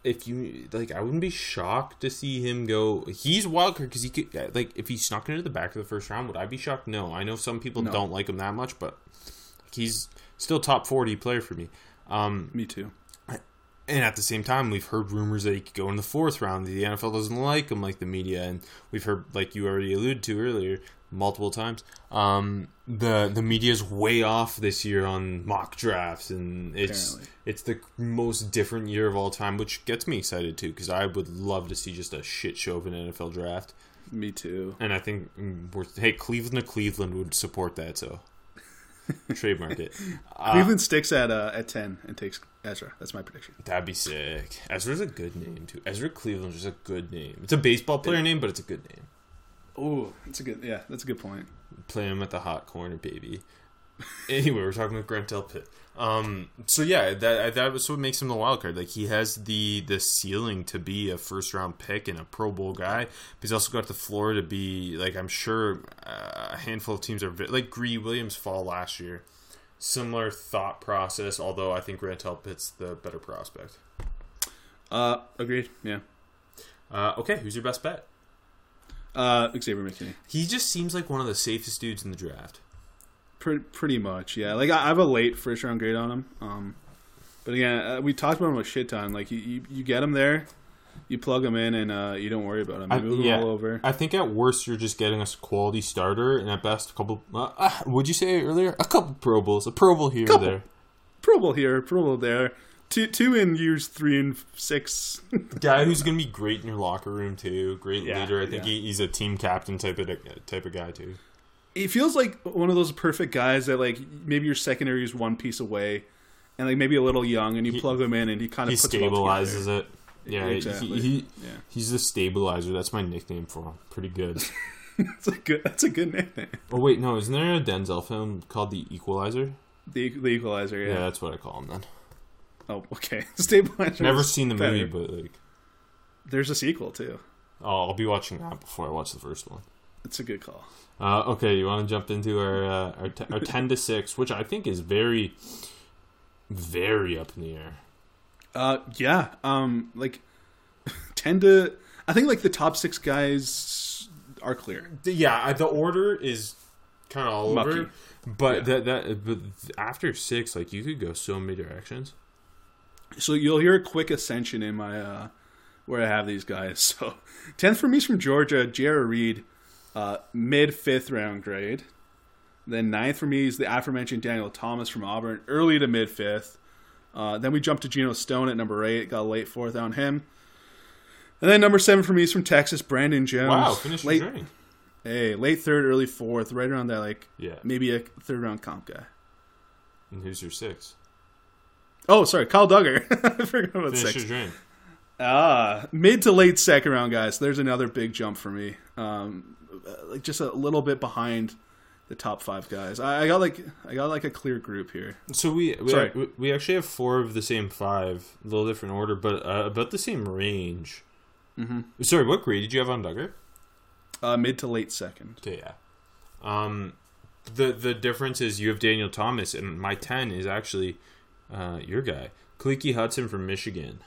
if you like, I wouldn't be shocked to see him go. He's wild card because he could like if he snuck into the back of the first round. Would I be shocked? No. I know some people No. don't like him that much, but he's still top forty player for me. Um, me too. And at the same time, we've heard rumors that he could go in the fourth round. The NFL doesn't like him, like the media, and we've heard, like you already alluded to earlier, multiple times. Um, the the media's way off this year on mock drafts, and it's Apparently. it's the most different year of all time, which gets me excited too, because I would love to see just a shit show of an NFL draft. Me too. And I think mm, we're hey Cleveland to Cleveland would support that, so trademark it. Uh, Cleveland sticks at uh, at ten and takes Ezra. That's my prediction. That'd be sick. Ezra's a good name too. Ezra Cleveland's just a good name. It's a baseball player name, but it's a good name. Oh, that's a good. Yeah, that's a good point. Play him at the hot corner, baby. anyway, we're talking about Grant Delpit. Um, so yeah, that that was what makes him the wild card. Like he has the the ceiling to be a first round pick and a Pro Bowl guy. But he's also got the floor to be like I'm sure uh, a handful of teams are like Gree Williams fall last year. Similar thought process, although I think Grant Delpit's the better prospect. Uh, agreed. Yeah. Uh, okay, who's your best bet? Uh, Xavier McKinney. He just seems like one of the safest dudes in the draft. Pretty, pretty much, yeah. Like I I have a late first round grade on him. Um, but again, uh, we talked about him a shit ton. Like you, you, you get him there, you plug him in, and uh, you don't worry about him. You I- move yeah. him all over. I think at worst you're just getting a quality starter, and at best a couple. Uh, uh, would you say earlier a couple Pro Bowls, a Pro Bowl here Couple. or there. Pro Bowl here, Pro Bowl there. Two, two in years three and six. Guy who's gonna be great in your locker room too. Great Yeah, leader. I think yeah. he, he's a team captain type of type of guy too. he feels like one of those perfect guys that like maybe your secondary is one piece away, and like maybe a little young, and you plug him in, and he kind He of it all stabilizes it. Yeah, Exactly. he, he Yeah. he's the stabilizer. That's my nickname for him. Pretty good. That's a good. That's a good nickname. oh wait, no, isn't there a Denzel film called The Equalizer? The, the Equalizer. Yeah, Yeah. that's what I call him then. Oh, okay. Stabilizer. Never seen the better. movie, but like, There's a sequel too. oh, I'll be watching that before I watch the first one. It's a good call. Uh, okay, you want to jump into our uh, our, t- our ten to six, which I think is very, very up in the air. Uh, yeah. Um, like tend to. I think like the top six guys are clear. Yeah, the order is kind of all Mucky. over, but that that but after six, like you could go so many directions. So you'll hear a quick ascension in my uh, where I have these guys. So tenth for me is from Georgia, J.R. Reed, uh, mid fifth round grade. Then ninth for me is the aforementioned Daniel Thomas from Auburn, early to mid fifth. Uh, then we jump to Geno Stone at number eight, got a late fourth on him. And then number seven for me is from Texas, Brandon Jones. Wow, finish your late, journey. hey, late third, early fourth, right around that like Yeah, maybe a third round comp guy. and who's your six? Oh, sorry, Kyle Dugger. I forgot about Finish six. your journey. Ah, mid to late second round guys. There's another big jump for me. Um, uh, like just a little bit behind the top five guys. I, I got like I got like a clear group here. So we we, Sorry. we we actually have four of the same five, a little different order, but uh, about the same range. Mm-hmm. Sorry, what grade did you have on Dugger? Uh, mid to late second. Okay, yeah. Um, the the difference is you have Daniel Thomas, and my ten is actually uh, your guy, Khaleke Hudson from Michigan.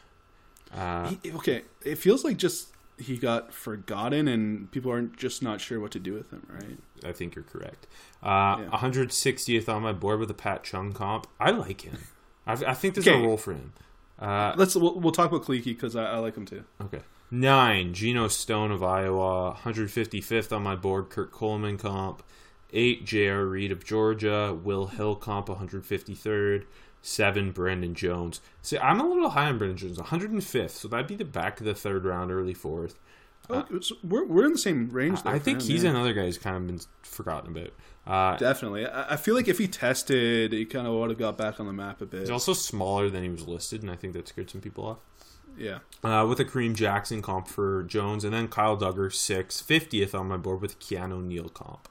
Uh, He- okay, it feels like just he got forgotten, and people aren't just not sure what to do with him. Right? I think you're correct. Uh, Yeah. 160th on my board with a Pat Chung comp. I like him. I, I think there's a role for him. Uh, Let's we'll, we'll talk about Khaleke because I, I like him too. okay. Nine, Geno Stone of Iowa. 155th on my board, Kurt Coleman comp. Eight, J.R. Reed of Georgia. Will Hill comp, 153rd. Seven, Brandon Jones. See, I'm a little high on Brandon Jones, 105th, so that'd be the back of the third round, early fourth. Oh, so we're we're in the same range. Though, I think him, he's yeah. another guy who's kind of been forgotten about. Uh, definitely. I, I feel like if he tested, he kind of would have got back on the map a bit. he's also smaller than he was listed, and I think that scared some people off. yeah. Uh, with a Kareem Jackson comp for Jones, and then Kyle Dugger, 6th, 50th on my board with Keanu Neal comp.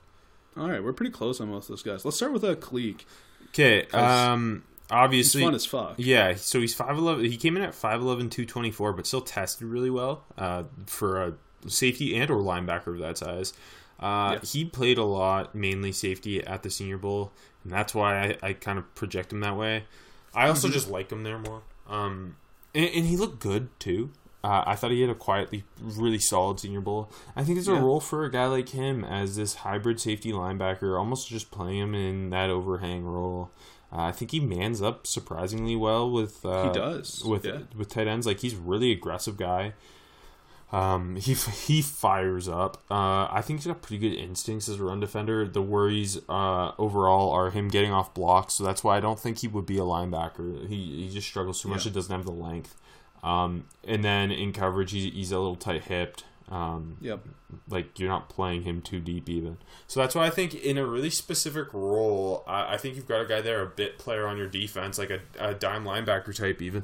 All right, we're pretty close on most of those guys. Let's start with Khaleke. Okay, um, He's obviously, fun as fuck. yeah. So he's five eleven. He came in at 5'11", 224, but still tested really well uh, for a safety and or linebacker of that size. Uh, Yes. He played a lot, mainly safety at the Senior Bowl, and that's why I, I kind of project him that way. I also Mm-hmm. just like him there more. Um, and, and he looked good too. Uh, I thought he had a quietly really solid Senior Bowl. I think there's a role for a guy like him as this hybrid safety linebacker, almost just playing him in that overhang role. Uh, I think he mans up surprisingly well with uh, He does, with yeah. with tight ends. Like he's really aggressive guy. Um, he he fires up. Uh, I think he's got pretty good instincts as a run defender. The worries uh, overall are him getting off blocks, so that's why I don't think he would be a linebacker. He he just struggles too much. Yeah. It doesn't have the length. Um, and then in coverage, he's, he's a little tight hipped. Um, Yep. like you're not playing him too deep even. So that's why I think in a really specific role, I, I think you've got a guy there, a bit player on your defense, like a, a dime linebacker type even.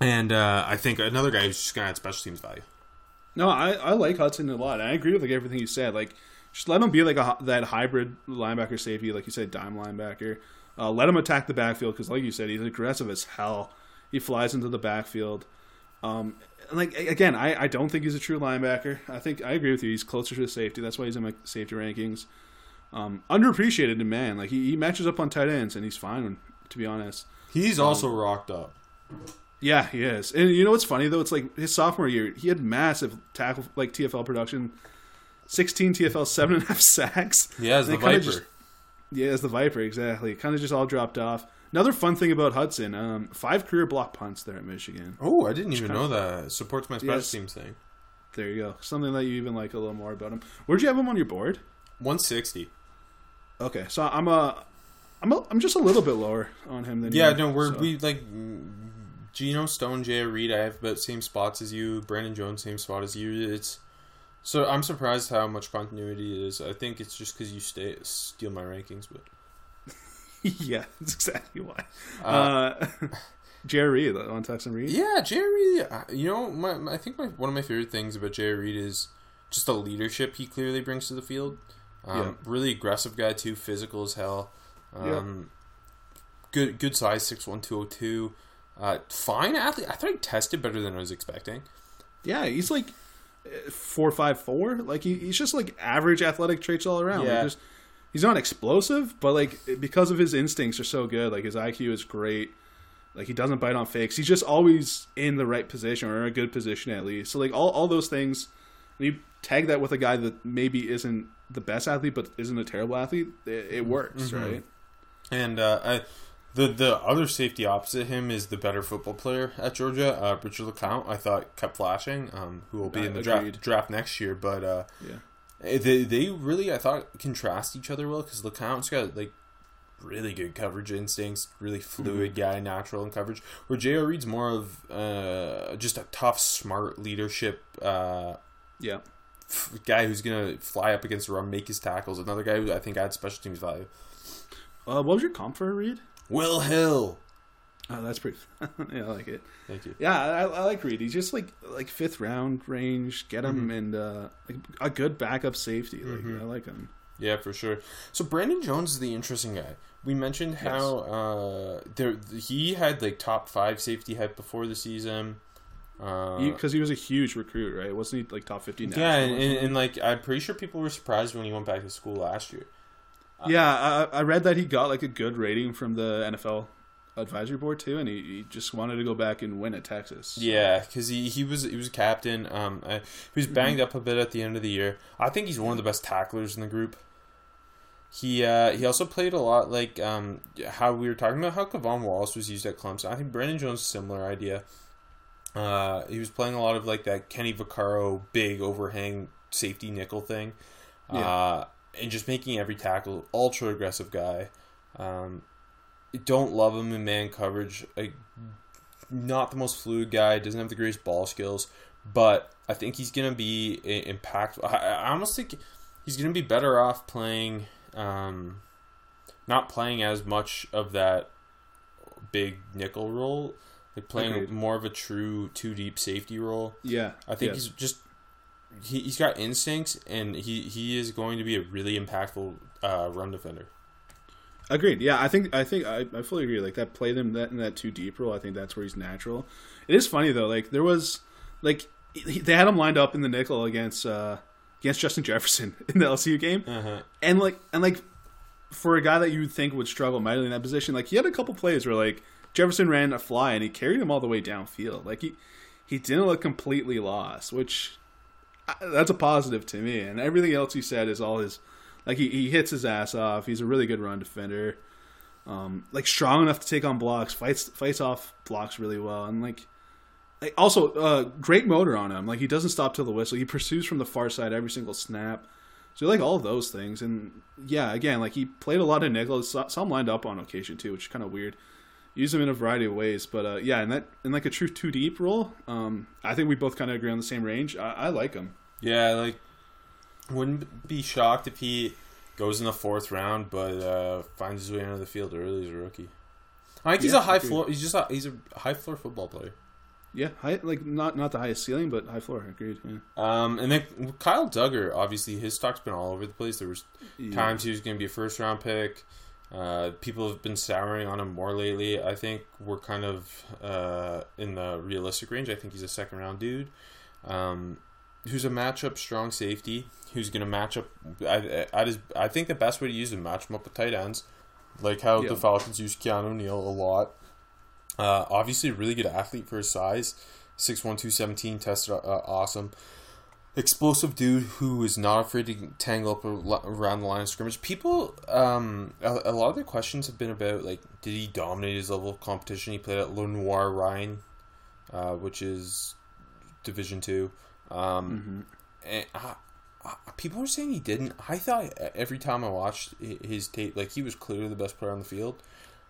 And uh, I think another guy who's just gonna add special teams value. No, I, I like Hudson a lot. I agree with like everything you said. Like, just let him be like a that hybrid linebacker safety, like you said, dime linebacker. Uh, let him attack the backfield because, like you said, he's aggressive as hell. He flies into the backfield. Um, like again, I, I don't think he's a true linebacker. I think I agree with you. He's closer to safety. That's why he's in my safety rankings. Um, underappreciated in man. Like he, he matches up on tight ends and he's fine. To be honest, He's also rocked up. yeah, he is. And you know what's funny though? It's like his sophomore year, he had massive tackle like TFL production, sixteen TFL, seven and a half sacks. Has And the Viper. just- yeah, as the Viper, exactly. Kind of just all dropped off. Another fun thing about Hudson, um, five career block punts there at Michigan. oh, I didn't even know that. Supports my special Yes. teams thing. There you go. Something that you even like a little more about him. Where'd you have him on your board? 160. Okay, so I'm a, I'm a, I'm just a little bit lower on him than Yeah, you, no, we're so- we like Geno Stone, Jay Reed. I have about same spots as you. Brandon Jones, same spot as you. It's so I'm surprised how much continuity it is. I think it's just because you stay steal my rankings, but yeah, that's exactly why. Uh, J.R. Reed on Texan Reed. yeah, Reed. uh, You know, my, my- I think my, one of my favorite things about J.R. Reed is just the leadership he clearly brings to the field. Um, Yeah. Really aggressive guy too, physical as hell. Um, Good good size, six one two oh two. Uh, fine athlete. I thought he tested better than I was expecting. Yeah, he's like uh, four five four. Like he, he's just like average athletic traits all around. Like, Yeah. just, he's not explosive, but like because of his instincts are so good, like his IQ is great. Like he doesn't bite on fakes. He's just always in the right position or in a good position at least. So like all, all those things, when you tag that with a guy that maybe isn't the best athlete but isn't a terrible athlete, it, it works, Mm-hmm. right? And uh, I, the the other safety opposite him is the better football player at Georgia, uh, Richard LeCounte. I thought kept flashing, um, who will be I in the agreed. draft draft next year. But uh, Yeah. Eh, they they really I thought contrast each other well because LeCounte's got like really good coverage instincts, really fluid Mm-hmm. guy, natural in coverage. Where J.R. Reed's more of uh, just a tough, smart leadership. Uh, Yeah. f- guy who's gonna fly up against the run, make his tackles. Another guy who I think adds special teams value. Uh, what was your comp for Reed? Will Hill. Oh, that's pretty. yeah, I like it. Thank you. Yeah, I, I like Reed. He's just like like fifth round range. Get him Mm-hmm. and uh, like a good backup safety. Like I like him. Yeah, for sure. So Brandon Jones is the interesting guy. We mentioned how uh, there he had like top five safety hype before the season. Uh, Because he, was a huge recruit, right? Wasn't he like top fifty? yeah, and, and, and like I'm pretty sure people were surprised when he went back to school last year. yeah. I, I read that he got like a good rating from the NFL advisory board too, and he, he just wanted to go back and win at Texas. Yeah, because he, he was he was a captain. Um, I, he was banged up a bit at the end of the year. I think he's one of the best tacklers in the group. He uh, he also played a lot like um, how we were talking about how K'Von Wallace was used at Clemson. I think Brandon Jones similar idea. Uh, he was playing a lot of like that Kenny Vaccaro big overhang safety nickel thing, Yeah. uh, and just making every tackle ultra aggressive guy. Um, don't love him in man coverage. Like, not the most fluid guy. Doesn't have the greatest ball skills, but I think he's gonna be impactful. I, I almost think he's gonna be better off playing, um, not playing as much of that big nickel role, like playing Agreed. more of a true two deep safety role. Yeah, I think yes. he's just he, he's got instincts, and he he is going to be a really impactful uh, run defender. Agreed. Yeah, I think I think I, I fully agree. Like that play them that in that two deep role. I think that's where he's natural. It is funny though. Like there was like he, they had him lined up in the nickel against uh against Justin Jefferson in the LSU game, Uh-huh. and like and like for a guy that you would think would struggle mightily in that position, like he had a couple plays where like Jefferson ran a fly and he carried him all the way downfield. Like he he didn't look completely lost, which that's a positive to me. And everything else he said is all his like he, he hits his ass off. He's a really good run defender. Um, like strong enough to take on blocks, fights fights off blocks really well, and like, like also uh, great motor on him. Like he doesn't stop till the whistle. He pursues from the far side every single snap. So like all those things, and yeah, again, like he played a lot of nickel. Some lined up on occasion too, which is kind of weird. Use him in a variety of ways, but uh, yeah, in that in like a true two deep role, um, I think we both kind of agree on the same range. I, I like him. Yeah, like wouldn't be shocked if he goes in the fourth round, but uh, finds his way into the field early as a rookie. I think he's a high floor. He's just a, he's a high floor football player. Yeah, high, like not not the highest ceiling, but high floor. Agreed. Yeah. Um, and then Kyle Dugger, obviously his stock's been all over the place. There was Yeah. times he was going to be a first round pick. Uh, people have been souring on him more lately. I think we're kind of uh, in the realistic range. I think he's a second round dude. Um, who's a matchup strong safety. Who's going to match up? I, I, just, I think the best way to use him match him up with tight ends, like how Yeah. the Falcons use Keanu Neal a lot. Uh, obviously, a really good athlete for his size. 6'1", 217, tested uh, awesome explosive dude who is not afraid to tangle up around the line of scrimmage. People, um, a, a lot of the questions have been about like, did he dominate his level of competition? He played at Lenoir-Rhyne, uh, which is Division Two. Um, and I, I, people are saying he didn't. I thought every time I watched his tape, like he was clearly the best player on the field.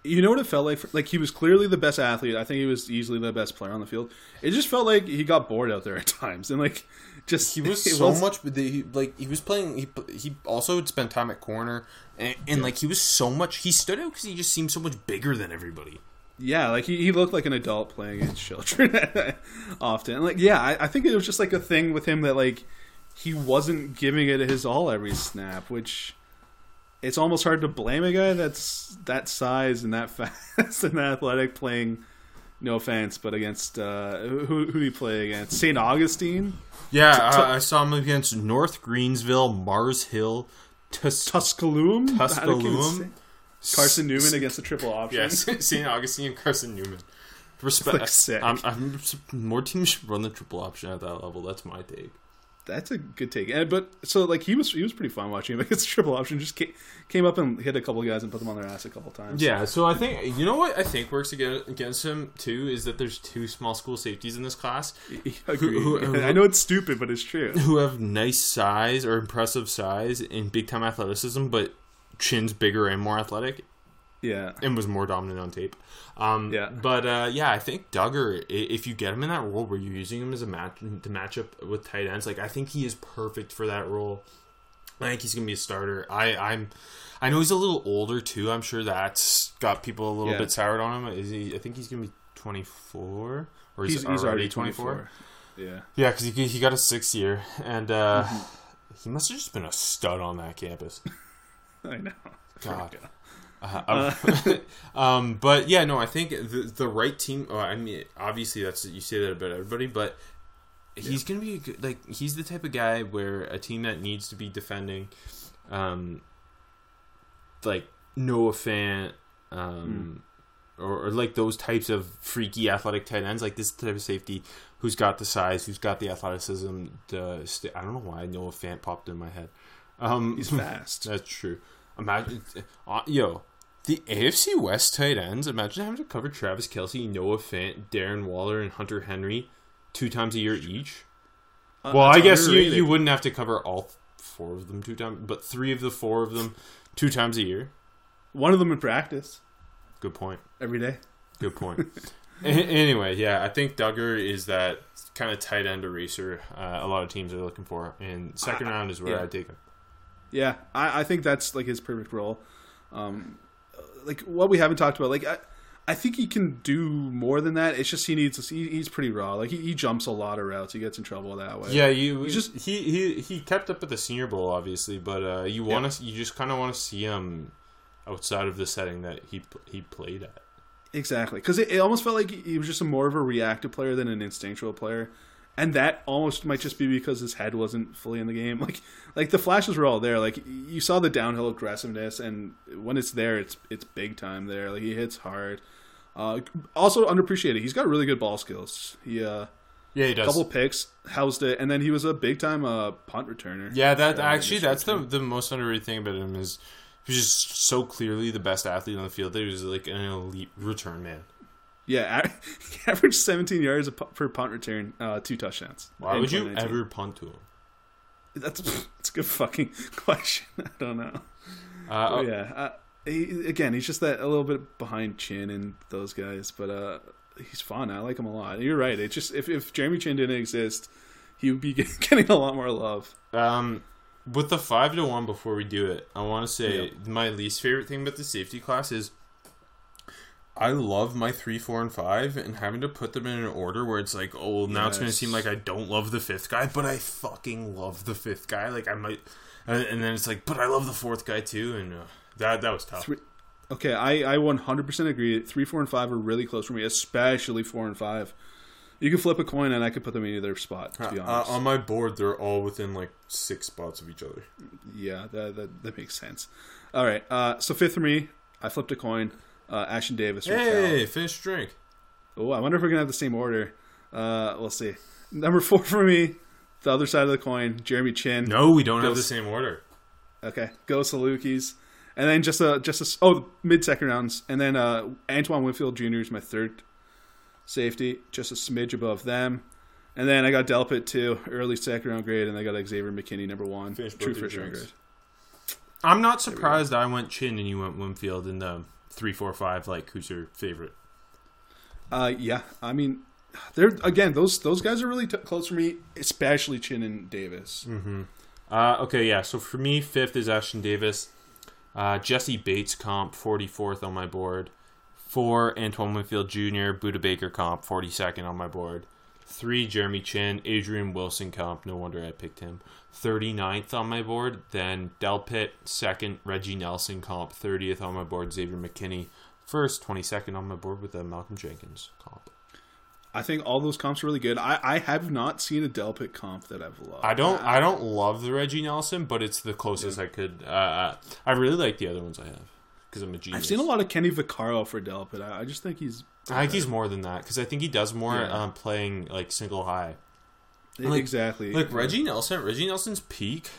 You know what it felt like? Like he was clearly the best athlete. I think he was easily the best player on the field. It just felt like he got bored out there at times, and like just He was so much, he, like he was playing. He he also had spent time at corner, and, and like he was so much. He stood out because he just seemed so much bigger than everybody. Yeah, like he, he looked like an adult playing against children often. Like yeah, I, I think it was just like a thing with him that like he wasn't giving it his all every snap, which it's almost hard to blame a guy that's that size and that fast and that athletic playing. No offense, but against uh, who who did he play against? Saint Augustine, Yeah, I, I saw him against North Greensville, Mars Hill, Tus- Tusculum, Tusculum. Carson Newman against the triple option. Yes, St. Augustine and Carson Newman. Respect. Like sick. I'm, I'm, more teams should run the triple option at that level. That's my take. That's a good take. And, but so like he was he was pretty fun watching him against the triple option. Just came, came up and hit a couple guys and put them on their ass a couple times. Yeah, so I think you know what I think works against, him too is that there's two small school safeties in this class Agreed. who- who- I know it's stupid, but it's true. who have nice size or impressive size and big time athleticism, but Chinn's bigger and more athletic Yeah, and was more dominant on tape. Um, Yeah. But uh, yeah, I think Dugger, if you get him in that role where you're using him as a match to match up with tight ends, like I think he is perfect for that role. I think he's gonna be a starter. I, I'm, I know he's a little older too. I'm sure that's got people a little Yeah. bit soured on him. Is he? I think he's gonna be 24, or he's, he's already 24? 24. Yeah, Yeah, because he, he got a six year, and uh, Mm-hmm. he must have just been a stud on that campus. I know. God. Uh, um, but yeah, no, I think the the right team. Oh, I mean, obviously that's you say that about everybody, but he's gonna be a good, like he's the type of guy where a team that needs to be defending, um, like Noah Fant, um, or, or like those types of freaky athletic tight ends, like this type of safety who's got the size, who's got the athleticism. The st- I don't know why Noah Fant popped in my head. Um, He's fast. that's true. Imagine, uh, yo, the AFC West tight ends. Imagine having to cover Travis Kelce, Noah Fant, Darren Waller, and Hunter Henry two times a year each. Uh, Well, I guess you, underrated. you wouldn't have to cover all four of them two times, but three of the four of them two times a year. one of them in practice. Good point. every day. Good point. Anyway, yeah, I think Dugger is that kind of tight end eraser uh, a lot of teams are looking for, and second I- round is where yeah. I take him. Yeah, I, I think that's like his perfect role. Um, like what we haven't talked about, like I, I think he can do more than that. It's just he needs. He, he's pretty raw. Like he, he jumps a lot of routes. He gets in trouble that way. Yeah, you He's just he he he kept up at the Senior Bowl, obviously, but uh, you Yeah. want to you just kind of want to see him outside of the setting that he he played at. Exactly, because it, it almost felt like he was just a more of a reactive player than an instinctual player, and that almost might just be because his head wasn't fully in the game. Like, like the flashes were all there. Like you saw the downhill aggressiveness, and when it's there, it's it's big time there. Like he hits hard. Uh, also underappreciated. He's got really good ball skills. He uh, Yeah, he does. couple picks, housed it, and then he was a big time uh, punt returner. yeah, that Uh, actually that's the the most underrated thing about him is he's just so clearly the best athlete on the field. That he was like an elite return man. Yeah. a- He averaged 17 yards per punt return, uh, two touchdowns. Why would you ever punt to him? That's that's a good fucking question. I don't know. Uh, yeah, uh, he, again, he's just that a little bit behind Chinn and those guys, but uh, he's fun. I like him a lot. You're right. It just if if Jeremy Chinn didn't exist, he would be getting a lot more love. Um, with the five to one before we do it, I want to say Yeah. my least favorite thing about the safety class is I love my three, four, and five, and having to put them in an order where it's like, oh, now it's going to seem like I don't love the fifth guy, but I fucking love the fifth guy. Like I might, and then it's like, but I love the fourth guy too, and uh, that that was tough. Three, okay, I I 100% agree. Three, four, and five are really close for me, especially four and five. You can flip a coin, and I could put them in either spot. To be Uh, honest, on my board, they're all within like six spots of each other. yeah, that, that that makes sense. All right, uh, so fifth for me, I flipped a coin. Uh, Ashtyn Davis. or Cal. Hey, finish drink. Oh, I wonder if we're gonna have the same order. Uh, we'll see. Number four for me, the other side of the coin, Jeremy Chinn. No, we don't have Goes- the same order. Okay, go Salukis, and then just a just a oh mid second rounds, and then uh, Antoine Winfield Jr. is my third safety, just a smidge above them, and then I got Delpit too, early second round grade, and I got Xavier McKinney number one, Finish true first round grade. I'm not surprised I went Chinn and you went Winfield in the three, four, five. Like, who's your favorite? Uh, yeah, I mean, they're again those those guys are really t- close for me, especially Chinn and Davis. Uh, okay, yeah. So for me, fifth is Ashtyn Davis. Uh, Jessie Bates comp, 44th on my board. Four, Antoine Winfield Jr., Budda Baker comp, 42nd on my board. Three, Jeremy Chinn, Adrian Wilson comp. No wonder I picked him. 39th on my board. Then Delpit, second, Reggie Nelson comp, 30th on my board. Xavier McKinney, first, 22nd on my board with a Malcolm Jenkins comp. I think all those comps are really good. I, I have not seen a Delpit comp that I've loved. I don't. I don't love the Reggie Nelson, but it's the closest I could. Uh, I really like the other ones I have because I'm a genius. I've seen a lot of Kenny Vaccaro for Delpit. I, I just think he's I think he's more than that because I think he does more Yeah. um, playing like single high. Like- exactly Like Reggie Nelson, Reggie Nelson's peak,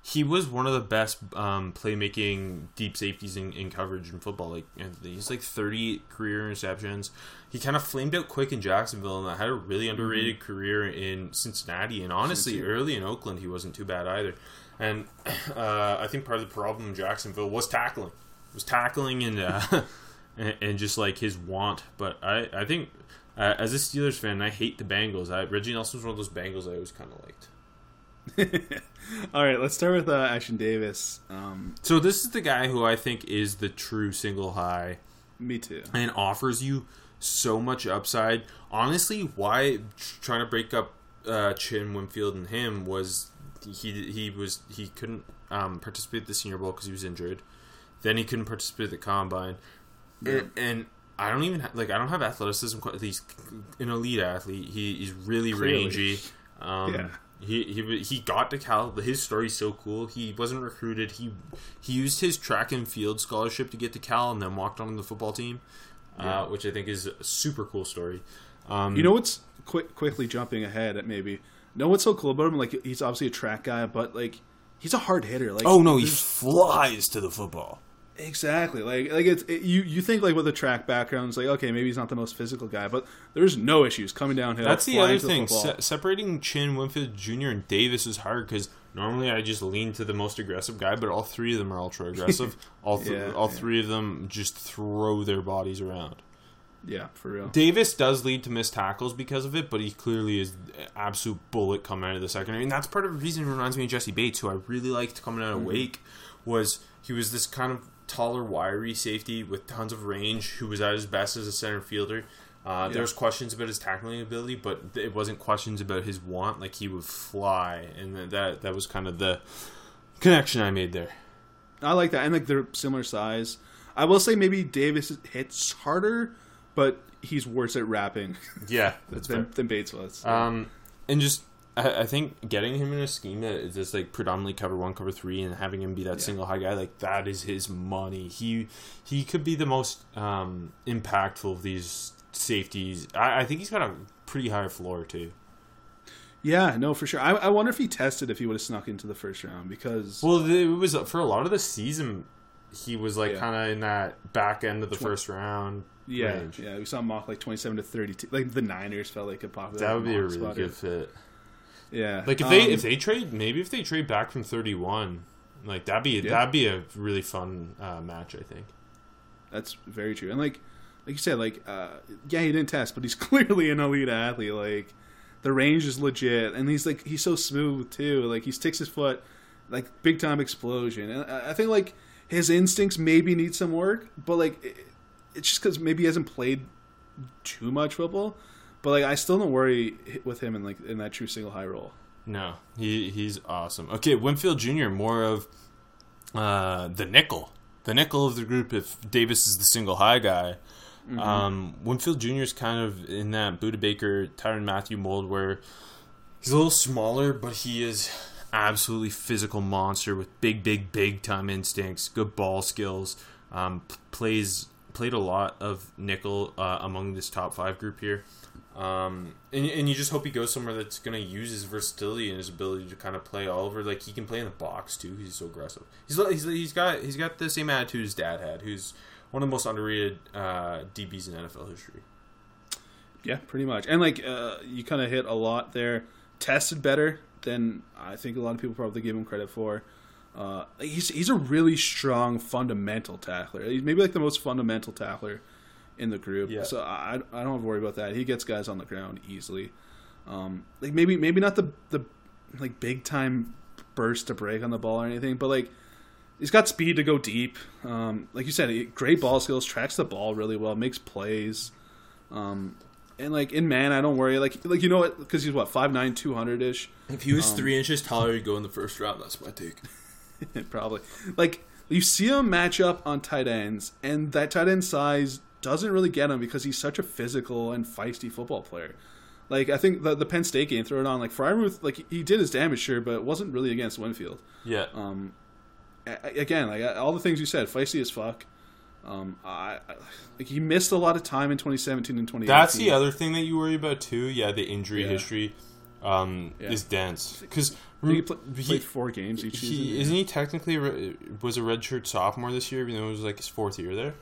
he was one of the best um, playmaking deep safeties in, in coverage in football. Like he's like 30 career interceptions. He kind of flamed out quick in Jacksonville and had a really underrated career in Cincinnati. And honestly, Cincinnati. early in Oakland, he wasn't too bad either. And uh, I think part of the problem in Jacksonville was tackling, was tackling and uh, and, just like his want. But I I think. Uh, as a Steelers fan, I hate the Bengals. I, Reggie Nelson's one of those Bengals I always kind of liked. all right let's start with uh, ashtyn davis um, So this is the guy who I think is the true single high me too and offers you so much upside. Honestly, why trying to break up uh, Chinn Winfield and him was he he was he couldn't um, participate at the Senior Bowl because he was injured. Then he couldn't participate at the combine, and, and I don't even ha- like I don't have athleticism. quite- He's an elite athlete. He, he's really Clearly. rangy. Um, Yeah. He, he he got to Cal. His story's so cool. He wasn't recruited. He he used his track and field scholarship to get to Cal, and then walked on the football team, uh, which I think is a super cool story. Um, you know what's quick quickly jumping ahead at maybe know what's so cool about him like he's obviously a track guy but like he's a hard hitter like oh no, he flies to the football. Exactly. Like like it's it, you you think like with the track background, it's like okay, maybe he's not the most physical guy, but there's no issues coming downhill. That's the other to the thing. Se- separating Chinn, Winfield Jr., and Davis is hard because normally I just lean to the most aggressive guy, but all three of them are ultra aggressive. all th- Yeah, all yeah. three of them just throw their bodies around. yeah, for real. Davis does lead to missed tackles because of it, but he clearly is an absolute bullet coming out of the secondary, and that's part of the reason he reminds me of Jessie Bates, who I really liked coming out of mm-hmm. Wake. Was he was this kind of taller, wiry safety with tons of range, who was at his best as a center fielder. Uh, There was questions about his tackling ability, but it wasn't questions about his want. Like he would fly, and that that was kind of the connection I made there. I like that, and like they're similar size. I will say maybe Davis hits harder, but he's worse at wrapping Yeah, that's than, than Bates was. Um, and just I, I think getting him in a scheme that is just like predominantly cover one, cover three, and having him be that single high guy, like that is his money. He he could be the most um, impactful of these safeties. I, I think he's got a pretty high floor too. yeah, no, for sure. I, I wonder if he tested if he would have snuck into the first round because Well, it was for a lot of the season. He was like Yeah. kind of in that back end of the first round. yeah, range. yeah, we saw him mock like twenty seven to thirty two. Like the Niners felt like a popular. That would be a really spot. good fit. Yeah, Like if they Um, if they trade maybe if they trade back from thirty one, like that'd be Yeah. that'd be a really fun uh, match. I think. That's very true. And like like you said, like uh, yeah, he didn't test, but he's clearly an elite athlete. Like the range is legit, and he's like he's so smooth too. Like he sticks his foot, like big time explosion. And I I think like his instincts maybe need some work, but like it, it's just because maybe he hasn't played too much football. But like I still don't worry with him in like in that true single high role. No, he he's awesome. Okay, Winfield Jr. more of uh, the nickel, the nickel of the group. If Davis is the single high guy, um, Winfield Jr. is kind of in that Budda Baker, Tyrann Mathieu mold where he's a little smaller, but he is absolutely physical monster with big, big, big time instincts, good ball skills. Um, plays played a lot of nickel uh, among this top five group here. Um, and, and you just hope he goes somewhere that's going to use his versatility and his ability to kind of play all over. Like he can play in the box too. He's so aggressive. He's he's, he's got he's got the same attitude his dad had, who's one of the most underrated uh, DBs in NFL history. Yeah, pretty much. And like uh, you kind of hit a lot there. Tested better than I think a lot of people probably give him credit for. Uh, he's he's a really strong fundamental tackler. He's maybe like the most fundamental tackler in the group. Yeah. So I, I don't have to worry about that. He gets guys on the ground easily. Um, like maybe maybe not the the like big time burst to break on the ball or anything, but like he's got speed to go deep. Um, like you said, great ball skills, tracks the ball really well, makes plays. Um, and like in man, I don't worry. Like like you know what? Because he's what five nine, two hundred ish. If he was three inches taller, he'd go in the first round. That's my take. Probably. Like you see him match up on tight ends, and that tight end size doesn't really get him because he's such a physical and feisty football player. Like I think the the Penn State game, throw it on. Like Freiermuth, like he did his damage, sure, but it wasn't really against Winfield. Yeah. Um, again, like all the things you said, feisty as fuck. Um, I, I like he missed a lot of time in 2017 and 2018. That's the other thing that you worry about too. Yeah, the injury Yeah. history um, Yeah. is dense because think he played four games each season. isn't he technically re- was a redshirt sophomore this year, even though it was like his fourth year there.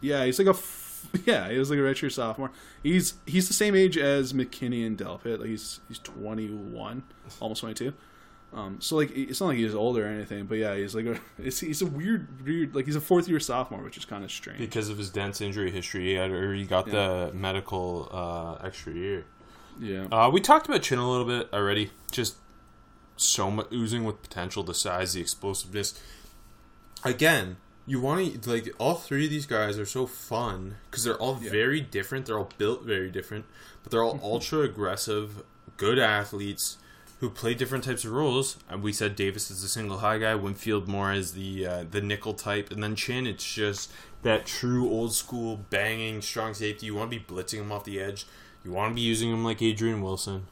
Yeah, he's like a f- yeah, he was like a redshirt sophomore. He's he's the same age as McKinney and Delpit. Like he's he's 21, almost 22. Um, so like it's not like he's older or anything, but yeah, he's like a it's, he's a weird weird like he's a fourth year sophomore, which is kind of strange. because of his dense injury history. He had, or he got Yeah. the medical uh, extra year. Yeah, Uh, we talked about Chinn a little bit already. Just so much oozing with potential, the size, the explosiveness. Again, you want to like all three of these guys are so fun because they're all Yeah. very different. They're all built very different, but they're all ultra aggressive, good athletes who play different types of roles. And we said Davis is the single high guy, Winfield more as the uh, the nickel type, and then Chinn. It's just that true old school banging strong safety. You want to be blitzing him off the edge. You want to be using him like Adrian Wilson.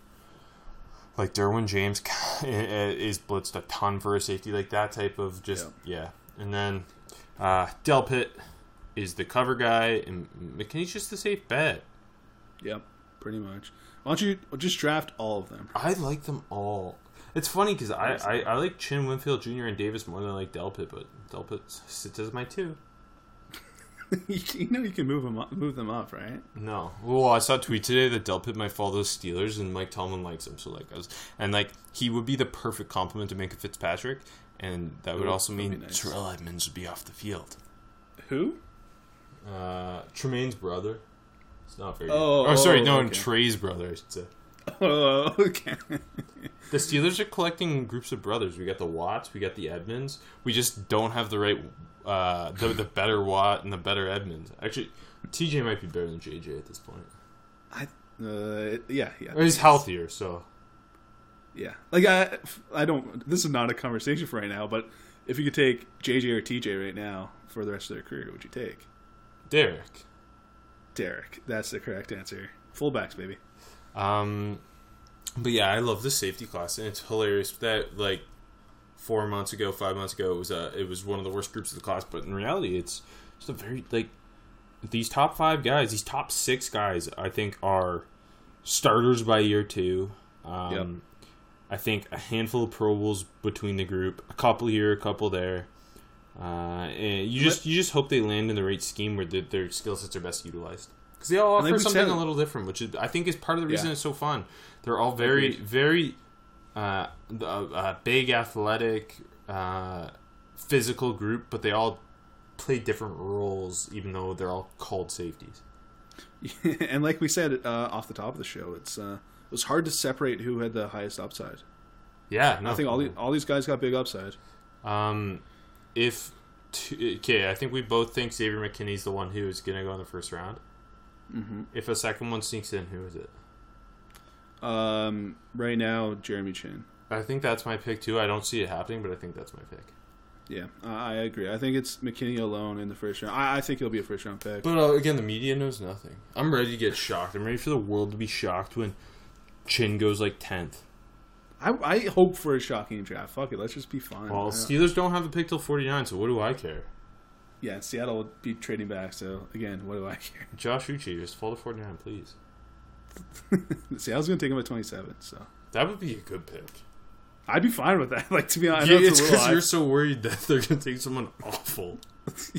Like Derwin James is blitzed a ton for a safety, like that type of just yeah. And then uh, Delpit is the cover guy, and McKinney's just the safe bet. yep, pretty much. Why don't you just draft all of them? I like them all. It's funny because I, I, I like Chinn Winfield Jr. and Davis more than I like Delpit, but Delpit sits as my two. you know you can move them up, move them up, right? No. Well, I saw a tweet today that Delpit might follow the Steelers, and Mike Tomlin likes him. So like, I was, and like he would be the perfect complement to Minkah Fitzpatrick, and that would Ooh, also mean nice. Terrell Edmunds would be off the field. Who? Uh, Tremaine's brother. It's not very. Oh, good. oh, sorry, no, okay. Trey's brother. I should say. Oh, okay. The Steelers are collecting groups of brothers. We got the Watts, we got the Edmunds. We just don't have the right, uh, the the better Watt and the better Edmunds. Actually, TJ might be better than JJ at this point. I, uh, yeah, yeah. Or he's healthier, so Yeah, like I, I don't. This is not a conversation for right now, but if you could take JJ or TJ right now for the rest of their career, who would you take? Derek. Derek. That's the correct answer. Fullbacks, baby. Um, but yeah, I love the safety class, and it's hilarious that like four months ago, five months ago, it was uh, it was one of the worst groups of the class. But in reality, it's just a very like these top five guys, these top six guys, I think are starters by year two. Um, Yep. I think a handful of Pro Bowls between the group, a couple here, a couple there. Uh, and you just you just hope they land in the right scheme where the, their skill sets are best utilized because they all offer something a little different, which is, I think is part of the reason Yeah. it's so fun. They're all very very uh, uh, uh, big, athletic, uh, physical group, but they all play different roles, even though they're all called safeties. and like we said uh, off the top of the show, it's uh, it was hard to separate who had the highest upside. Yeah, no, I think all the, all these guys got big upside. Um, if t- okay, I think we both think Xavier McKinney's the one who is going to go in the first round. Mm-hmm. If a second one sneaks in, who is it? Um, right now, Jeremy Chinn. I think that's my pick too. I don't see it happening, but I think that's my pick. Yeah, I I agree. I think it's McKinney alone in the first round. I, I think he'll be a first round pick. But uh, again, the media knows nothing. I'm ready to get shocked. I'm ready for the world to be shocked when Chinn goes like tenth. I, I hope for a shocking draft. Fuck it, let's just be fine. Well, Steelers don't have the pick till 49, so what do I care? yeah, Seattle will be trading back. So again, what do I care? Josh Uche, just fall to 49, please. Seattle's going to take him at twenty seven. So That would be a good pick. I'd be fine with that. Like to be honest, Yeah, it's because you're so worried that they're going to take someone awful.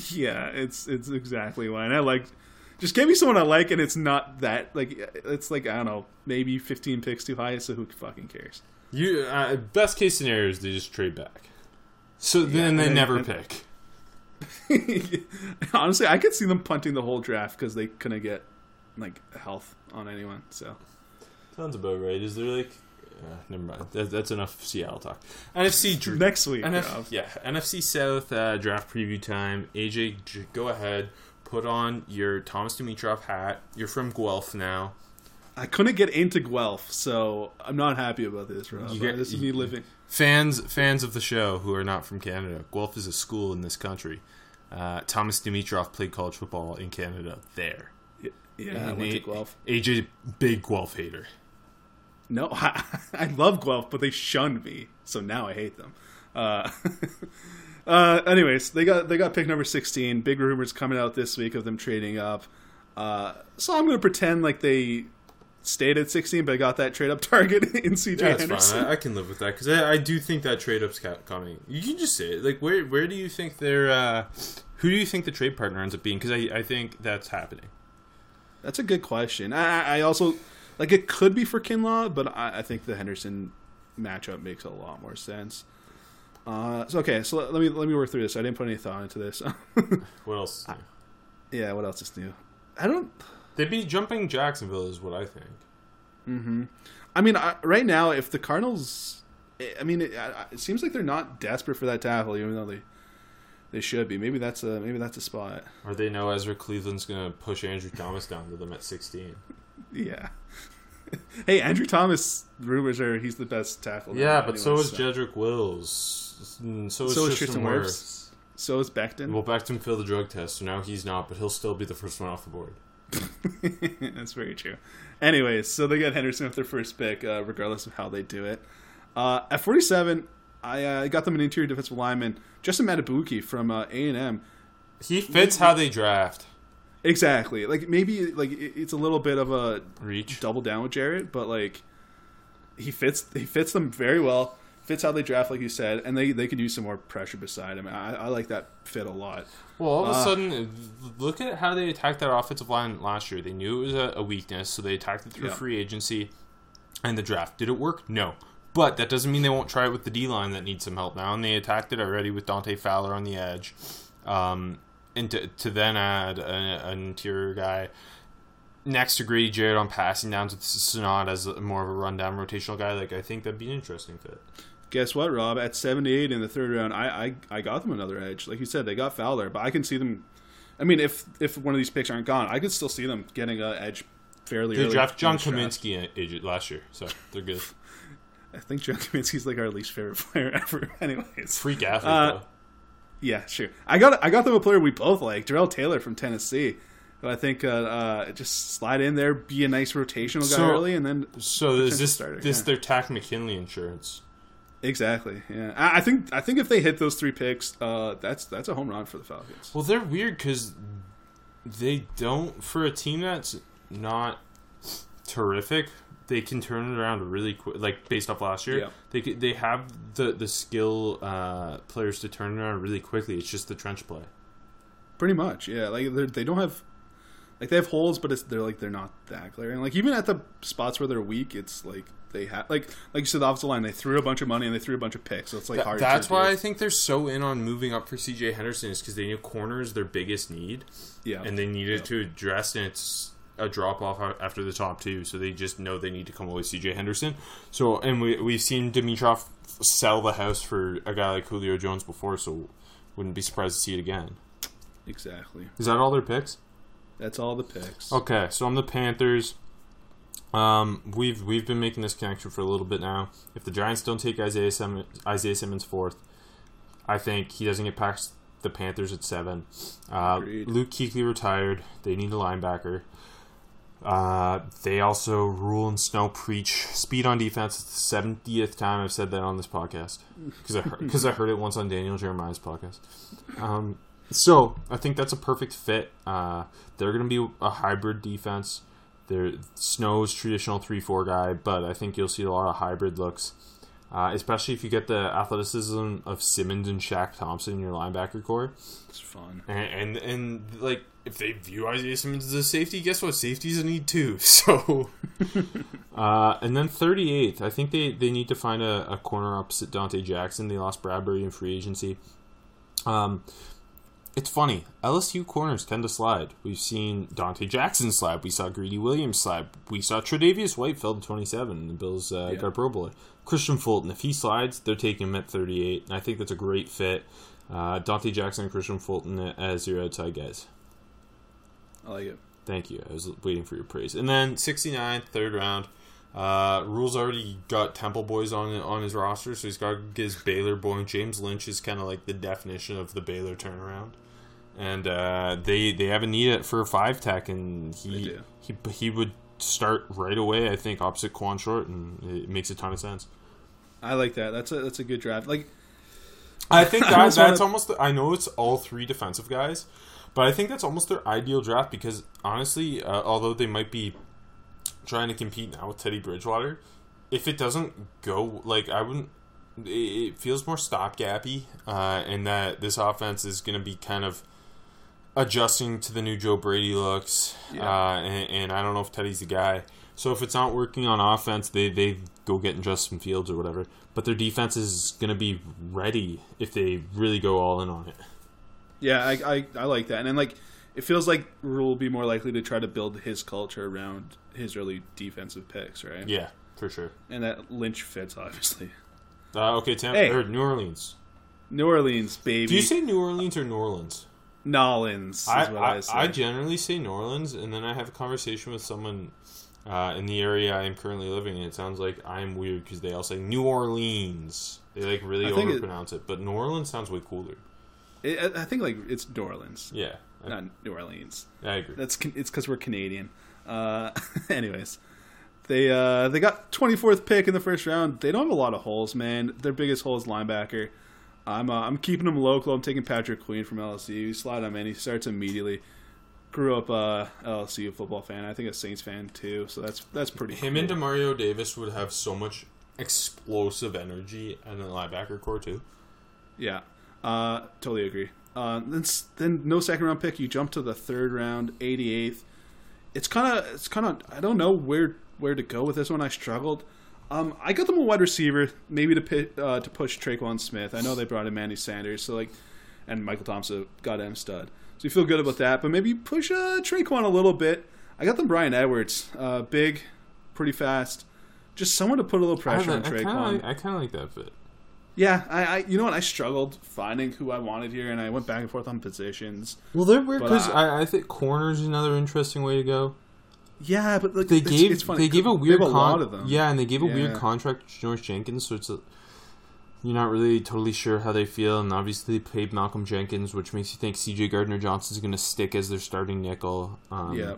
Yeah, it's it's exactly why. And I like just give me someone I like, and it's not that like it's like I don't know, maybe fifteen picks too high. So who fucking cares? You uh, best case scenario is they just trade back. So then and they then- never and- pick. Honestly, I could see them punting the whole draft because they couldn't get like health on anyone. So Sounds about right. Is there like? Uh, never mind. That, that's enough Seattle talk. NFC next week, NF- yeah, NFC South uh, draft preview time. AJ, go ahead. Put on your Thomas Dimitroff hat. You're from Guelph now. I couldn't get into Guelph, so I'm not happy about this, Rob. You get- this is me living. Fans, fans of the show who are not from Canada. Guelph is a school in this country. Uh, Thomas Dimitroff played college football in Canada there. Yeah, And went to Guelph. AJ, big Guelph hater. No, I, I love Guelph, but they shunned me, so now I hate them. Uh, uh, anyways, they got they got pick number sixteen. Big rumors coming out this week of them trading up. Uh, so I'm going to pretend like they stayed at sixteen, but I got that trade up target in CJ Yeah, that's fine. I, I can live with that because I, I do think that trade up's coming. You can just say it. Like, where where do you think they're? Uh, who do you think the trade partner ends up being? Because I, I think that's happening. That's a good question. I, I- I also like it could be for Kinlaw, but I, I think the Henderson matchup makes a lot more sense. Uh, so okay, so let, let me let me work through this. I didn't put any thought into this. What else? New? yeah, what else is new? I don't. They'd be jumping Jacksonville, is what I think. Hmm. I mean, I, right now, if the Cardinals, I mean, it, it seems like they're not desperate for that tackle, even though they they should be. Maybe that's a maybe that's a spot. Or they know Ezra Cleveland's going to push Andrew Thomas down to them at 16. Yeah. hey, Andrew Thomas. Rumors are he's the best tackle. Yeah, but so anyway, is Jedrick Wills. And So is So is Tristan Tristan Wirfs. Wirfs. So is Becton. Well, Becton failed the drug test, so now he's not, but he'll still be the first one off the board. That's very true. Anyways, so they got Henderson with their first pick, uh, regardless of how they do it. Uh, at 47, I uh, got them an interior defensive lineman, Justin Madubuike from uh, A&M. He fits how they draft. Exactly. Like maybe like it- it's a little bit of a Reach. double down with Jarrett, but like he fits he fits them very well. fits how they draft, like you said, and they they could use some more pressure beside him. I, I like that fit a lot. Well, all of a sudden, look at how they attacked that offensive line last year. They knew it was a, a weakness, so they attacked it through Yeah. free agency and the draft. Did it work? No. But that doesn't mean they won't try it with the D line that needs some help now, and they attacked it already with Dante Fowler on the edge. Um, and to, to then add a, an interior guy next to Grady Jarrett on passing downs with Sonat as a- more of a rundown rotational guy, like I think that'd be an interesting fit. Guess what, Rob? At 78 in the third round, I, I I got them another edge. Like you said, they got Fowler, but I can see them. I mean, if if one of these picks aren't gone, I could still see them getting an edge fairly They early. drafted in John. Cominsky in- last year, so they're good. I think John Cominsky's like our least favorite player ever. Anyways, Freak athlete, Uh, though. Yeah, sure. I got I got them a player we both like, Darrell Taylor from Tennessee. But I think uh, uh, just slide in there, be a nice rotational guy So- early, and then So is this starter, this yeah. their Takk McKinley insurance? exactly. Yeah, I, I think I think if they hit those three picks, uh, that's that's a home run for the Falcons. Well, they're weird because they don't for a team that's not terrific. They can turn it around really quick, like based off last year. Yeah. They they have the the skill uh, players to turn it around really quickly. It's just the trench play. Pretty much, yeah. Like they're- don't have like they have holes, but it's they're like they're not that glaring. Like even at the spots where they're weak, it's like they have like like you said, the offensive line. They threw a bunch of money and they threw a bunch of picks, so it's like Th- hard. that's why. I think they're so in on moving up for CJ Henderson is because they knew corner is their biggest need. yeah, and they needed Yeah. to address and it's a drop off after the top two, so they just know they need to come away CJ Henderson. So and we we've seen Dimitroff sell the house for a guy like Julio Jones before, so wouldn't be surprised to see it again. exactly. Is that all their picks? That's all the picks. Okay, so I'm the Panthers. Um, we've we've been making this connection for a little bit now. If the Giants don't take Isaiah Simmons, Isaiah Simmons fourth, I think he doesn't get past the Panthers at seven. Uh, Luke Kuechly retired. They need a linebacker. Uh, they also Rhule and snow preach speed on defense. It's the seventieth time I've said that on this podcast because I because I heard it once on Daniel Jeremiah's podcast. Um, so I think that's a perfect fit. Uh, they're going to be a hybrid defense. They're Snow's traditional three four guy, but I think you'll see a lot of hybrid looks, uh, especially if you get the athleticism of Simmons and Shaq Thompson in your linebacker core. It's fun. And, and and like if they view Isaiah Simmons as a safety, guess what? Safety's a need too. So, uh, and then 38th, I think they, they need to find a, a corner opposite Donte Jackson. They lost Bradberry in free agency. Um, it's funny. LSU corners tend to slide. We've seen Donte Jackson slide. We saw Greedy Williams slide. We saw Tre'Davious White fell to 27. The Bills uh, Yeah. got a Pro Bowler. Kristian Fulton, if he slides, they're taking him at 38. And I think that's a great fit. Uh, Donte Jackson and Kristian Fulton as your outside guys. I like it. Thank you. I was waiting for your praise. And then 69, third round. Uh, Rhule's already got Temple Boys on on his roster, so he's got his Baylor boy. James Lynch is kind of like the definition of the Baylor turnaround. And uh, they they have a need at- for a five tech, and he he he would start right away. I think opposite Kawann Short, and it makes a ton of sense. I like that. That's a that's a good draft. Like I think that, that's wanna- almost. The, I know it's all three defensive guys, but I think that's almost their ideal draft because honestly, uh, although they might be trying to compete now with Teddy Bridgewater, if it doesn't go like I wouldn't, it, feels more stopgappy, uh, and that this offense is going to be kind of adjusting to the new Joe Brady looks, Yeah. uh, and, and I don't know if Teddy's the guy. So if it's not working on offense, they they go get in Justin Fields or whatever. But their defense is going to be ready if they really go all in on it. Yeah, I, I, I like that. And then like it feels like Rhule will be more likely to try to build his culture around his early defensive picks, right? Yeah, for sure. And that Lynch fits obviously. Uh, okay, Tampa Hey. or New Orleans. New Orleans, baby. Do you say New Orleans or New Orleans? Nolans is I, what I, I, say. I generally say New Orleans, and then I have a conversation with someone uh, in the area I am currently living in. It sounds like I'm weird because they all say New Orleans. They like really think it- overpronounce it, but New Orleans sounds way cooler. I- I think like it's New Orleans, Yeah, I, not New Orleans. I agree. That's it's because we're Canadian. Uh, anyways, they uh, they got 24th pick in the first round. They don't have a lot of holes, man. Their biggest hole is linebacker. I'm uh, I'm keeping him local. I'm taking Patrick Queen from LSU. You slide him in. He starts immediately. Grew up uh, LSU football fan. I think a Saints fan too. So that's that's pretty. Him cool. and Demario Davis would have so much explosive energy and the linebacker core too. Yeah, uh, totally agree. Uh, then, then no second round pick. You jump to the third round, 88th. It's kind of, it's kind of. I don't know where where to go with this one. I struggled. Um, I got them a wide receiver, maybe to pit, uh, to push Tre'Quan Smith. I know they brought in Manny Sanders, so like, and Michael Thompson, goddamn stud. So you feel good about that, but maybe push uh, Tre'Quan a little bit. I got them Bryan Edwards, uh, big, pretty fast, just someone to put a little pressure on I Tre'Quan. kind of like, I kind of like that fit. Yeah, I, I, you know what? I struggled finding who I wanted here, and I went back and forth on positions. Well, they're weird because I- I, think corners is another interesting way to go. Yeah, but like, They it's, gave it's funny. they gave a weird have a con- lot of them. Yeah, and they gave a weird contract to George Jenkins, so it's a, you're not really totally sure how they feel. And obviously, they paid Malcolm Jenkins, which makes you think C.J. Gardner Johnson is going to stick as their starting nickel. Um, yeah,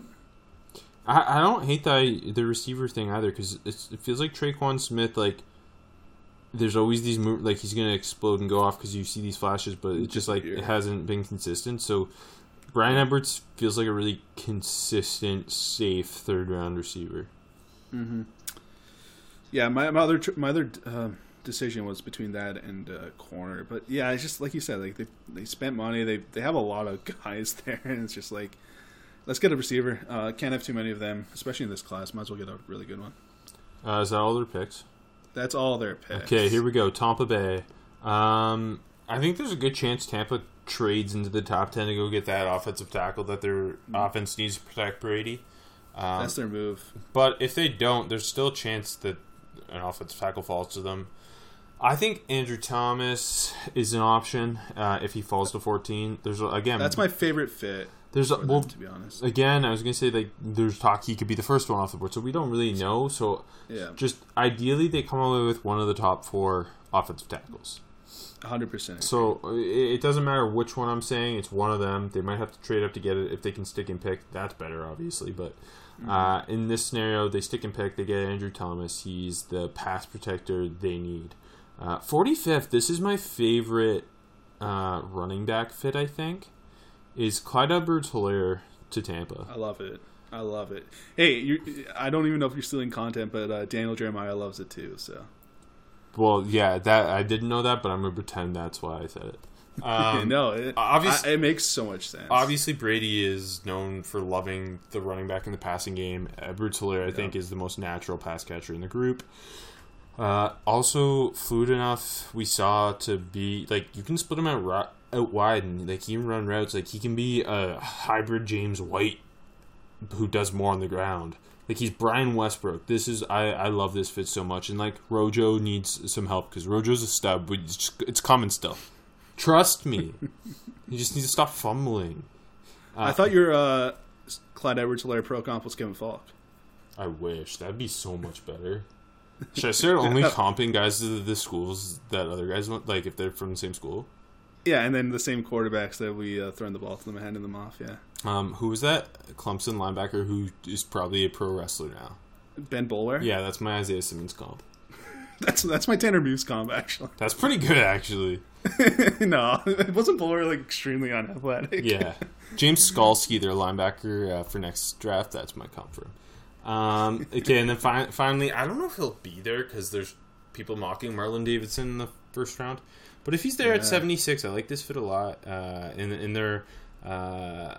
I, I don't hate the the receiver thing either because it feels like Tre'Quan Smith like. There's always these move like he's gonna explode and go off because you see these flashes, but it's just like it hasn't been consistent. So Bryan Edwards feels like a really consistent, safe third round receiver. Hmm. yeah. My, my other tr- my other uh, decision was between that and uh, corner, but yeah, it's just like you said. Like they they spent money. They they have a lot of guys there, and it's just like let's get a receiver. Uh, can't have too many of them, especially in this class. Might as well get a really good one. Uh, is that all their picks? That's all their picks. Okay, here we go. Tampa Bay. Um, I think there's a good chance Tampa trades into the top ten to go get that offensive tackle that their offense needs to protect Brady. Um, That's their move. but if they don't, there's still a chance that an offensive tackle falls to them. I think Andrew Thomas is an option uh, if he falls to 14. There's again That's my favorite fit. There's a, For them, well to be honest. again I was gonna say like there's talk he could be the first one off the board, so we don't really know. So Yeah, just ideally they come away with one of the top four offensive tackles. hundred percent. So it, it doesn't matter which one I'm saying; it's one of them. They might have to trade up to get it. If they can stick and pick, that's better, obviously. But uh, in this scenario, they stick and pick. They get Andrew Thomas. He's the pass protector they need. Forty fifth. This is my favorite uh, running back fit. I think is Clyde Edwards-Helaire to Tampa. I love it. I love it. Hey, you I don't even know if you're stealing content, but uh, Daniel Jeremiah loves it too. So Well, yeah, that I didn't know that, but I'm gonna pretend that's why I said it. Um, no, it, obvious- I- it makes so much sense. Obviously, Brady is known for loving the running back in the passing game. Edwards Helaire, I think, is the most natural pass catcher in the group. Uh, also, fluid enough we saw to be like you can split him out ri- out wide and like he can run routes. Like he can be a hybrid James White who does more on the ground. Like he's Brian Westbrook. This is I, I love this fit so much. And like Rojo needs some help because Rojo's a stub, but it's, just, it's coming still. Trust me. you just need to stop fumbling. I thought your uh, Clyde Edwards-Helaire pro comp was Kevin Faulk. I wish that'd be so much better. Should I start only comping guys to the schools that other guys want? Like if they're from the same school. Yeah, and then the same quarterbacks that we uh, throwing the ball to them and handing them off. Yeah, Um, who was that Clemson linebacker who is probably a pro wrestler now? Ben Boulware. Yeah, that's my Isaiah Simmons comp. that's that's my Tanner Muse comp actually. That's pretty good actually. no, it wasn't Boulware like extremely unathletic. Yeah, James Skalski, their linebacker uh, for next draft. That's my comp for him. Um, okay, and then fi- finally, I don't know if he'll be there because there's people mocking Marlon Davidson in the first round. But if he's there at 76, I like this fit a lot. Uh, in in their, uh,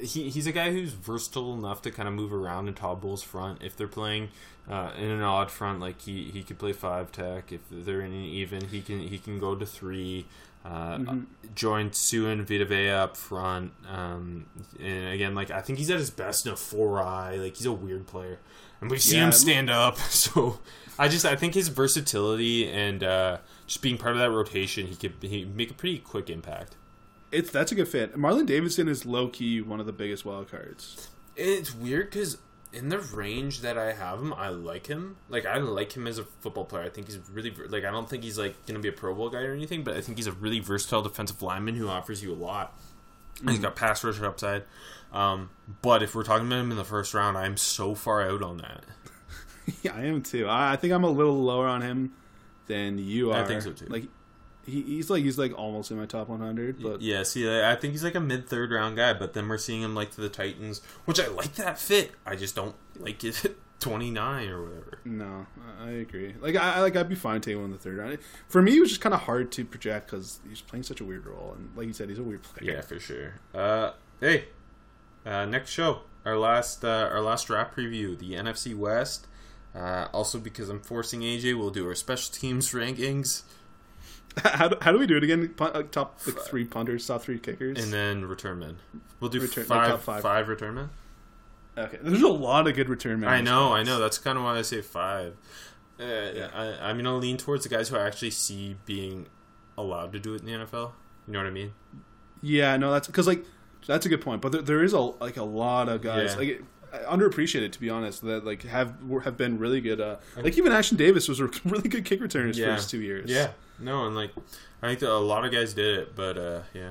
he, he's a guy who's versatile enough to kind of move around in Todd Bowles' front. If they're playing uh, in an odd front, like he, he could play five tech. If they're in an even, he can he can go to three. Uh, Join Suh and Vita Vea up front. Um, and again, like I think he's at his best in a four eye. Like he's a weird player, and we've seen Yeah. him stand up. So I just I think his versatility and uh, just being part of that rotation, he could he make a pretty quick impact. it's that's a good fit. Marlon Davidson is low key one of the biggest wild cards. It's weird because in the range that I have him, I like him. Like I like him as a football player. I think he's really like I don't think he's like gonna be a Pro Bowl guy or anything, but I think he's a really versatile defensive lineman who offers you a lot. And He's got pass rusher upside. Um, but if we're talking about him in the first round, I'm so far out on that. Yeah, I am too. I, I think I'm a little lower on him than you are. I think so, too. Like he, he's like he's like almost in my top 100, but yeah, see, I I think he's like a mid third round guy, but then we're seeing him like to the Titans, which I like that fit. I just don't like it 29 or whatever. No, I agree. Like I I- like I'd be fine taking him in the third round. For me, it was just kind of hard to project because he's playing such a weird role, and like you said, he's a weird player. Yeah, for sure. Uh, hey, uh, next show, our last uh, our last draft preview, the NFC West. Uh, also, because I'm forcing AJ, we'll do our special teams rankings how, do, how do we do it again? Punt, top like three punters, top three kickers. and then return men. We'll do Return- like five, top five. five return men. okay, there's a lot of good return men. I know, I know. That's kind of why I say five. Uh, I, I'm gonna lean towards the guys who I actually see being allowed to do it in the NFL. You know what I mean? Yeah, no, that's because like that's a good point. But there, there is a like a lot of guys Yeah. like underappreciated to be honest that like have have been really good. Uh, like even Ashtyn Davis was a really good kick returner his Yeah. first two years. Yeah, no, and like I think a lot of guys did it, but uh, yeah.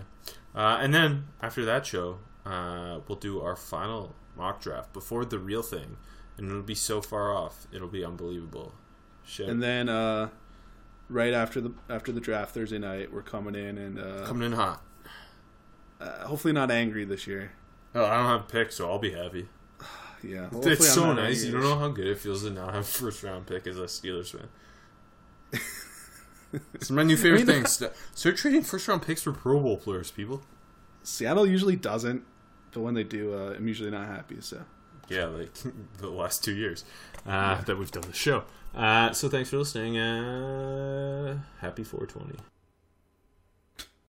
Uh, and then after that show, uh, we'll do our final mock draft before the real thing, and it'll be so far off, it'll be unbelievable. Shit, and then uh, right after the after the draft Thursday night, we're coming in and uh, coming in hot. uh, hopefully not angry this year. Oh, I don't have picks, so I'll be happy. Yeah, hopefully it's so nice. You don't know how good it feels to not have a first round pick as a Steelers fan. it's my new favorite I mean, thing. St- Start trading first round picks for Pro Bowl players, people. Seattle usually doesn't, but when they do, uh, I'm usually not happy. So Yeah, like the last two years uh, that we've done the show. Uh, so thanks for listening. Uh, happy 420.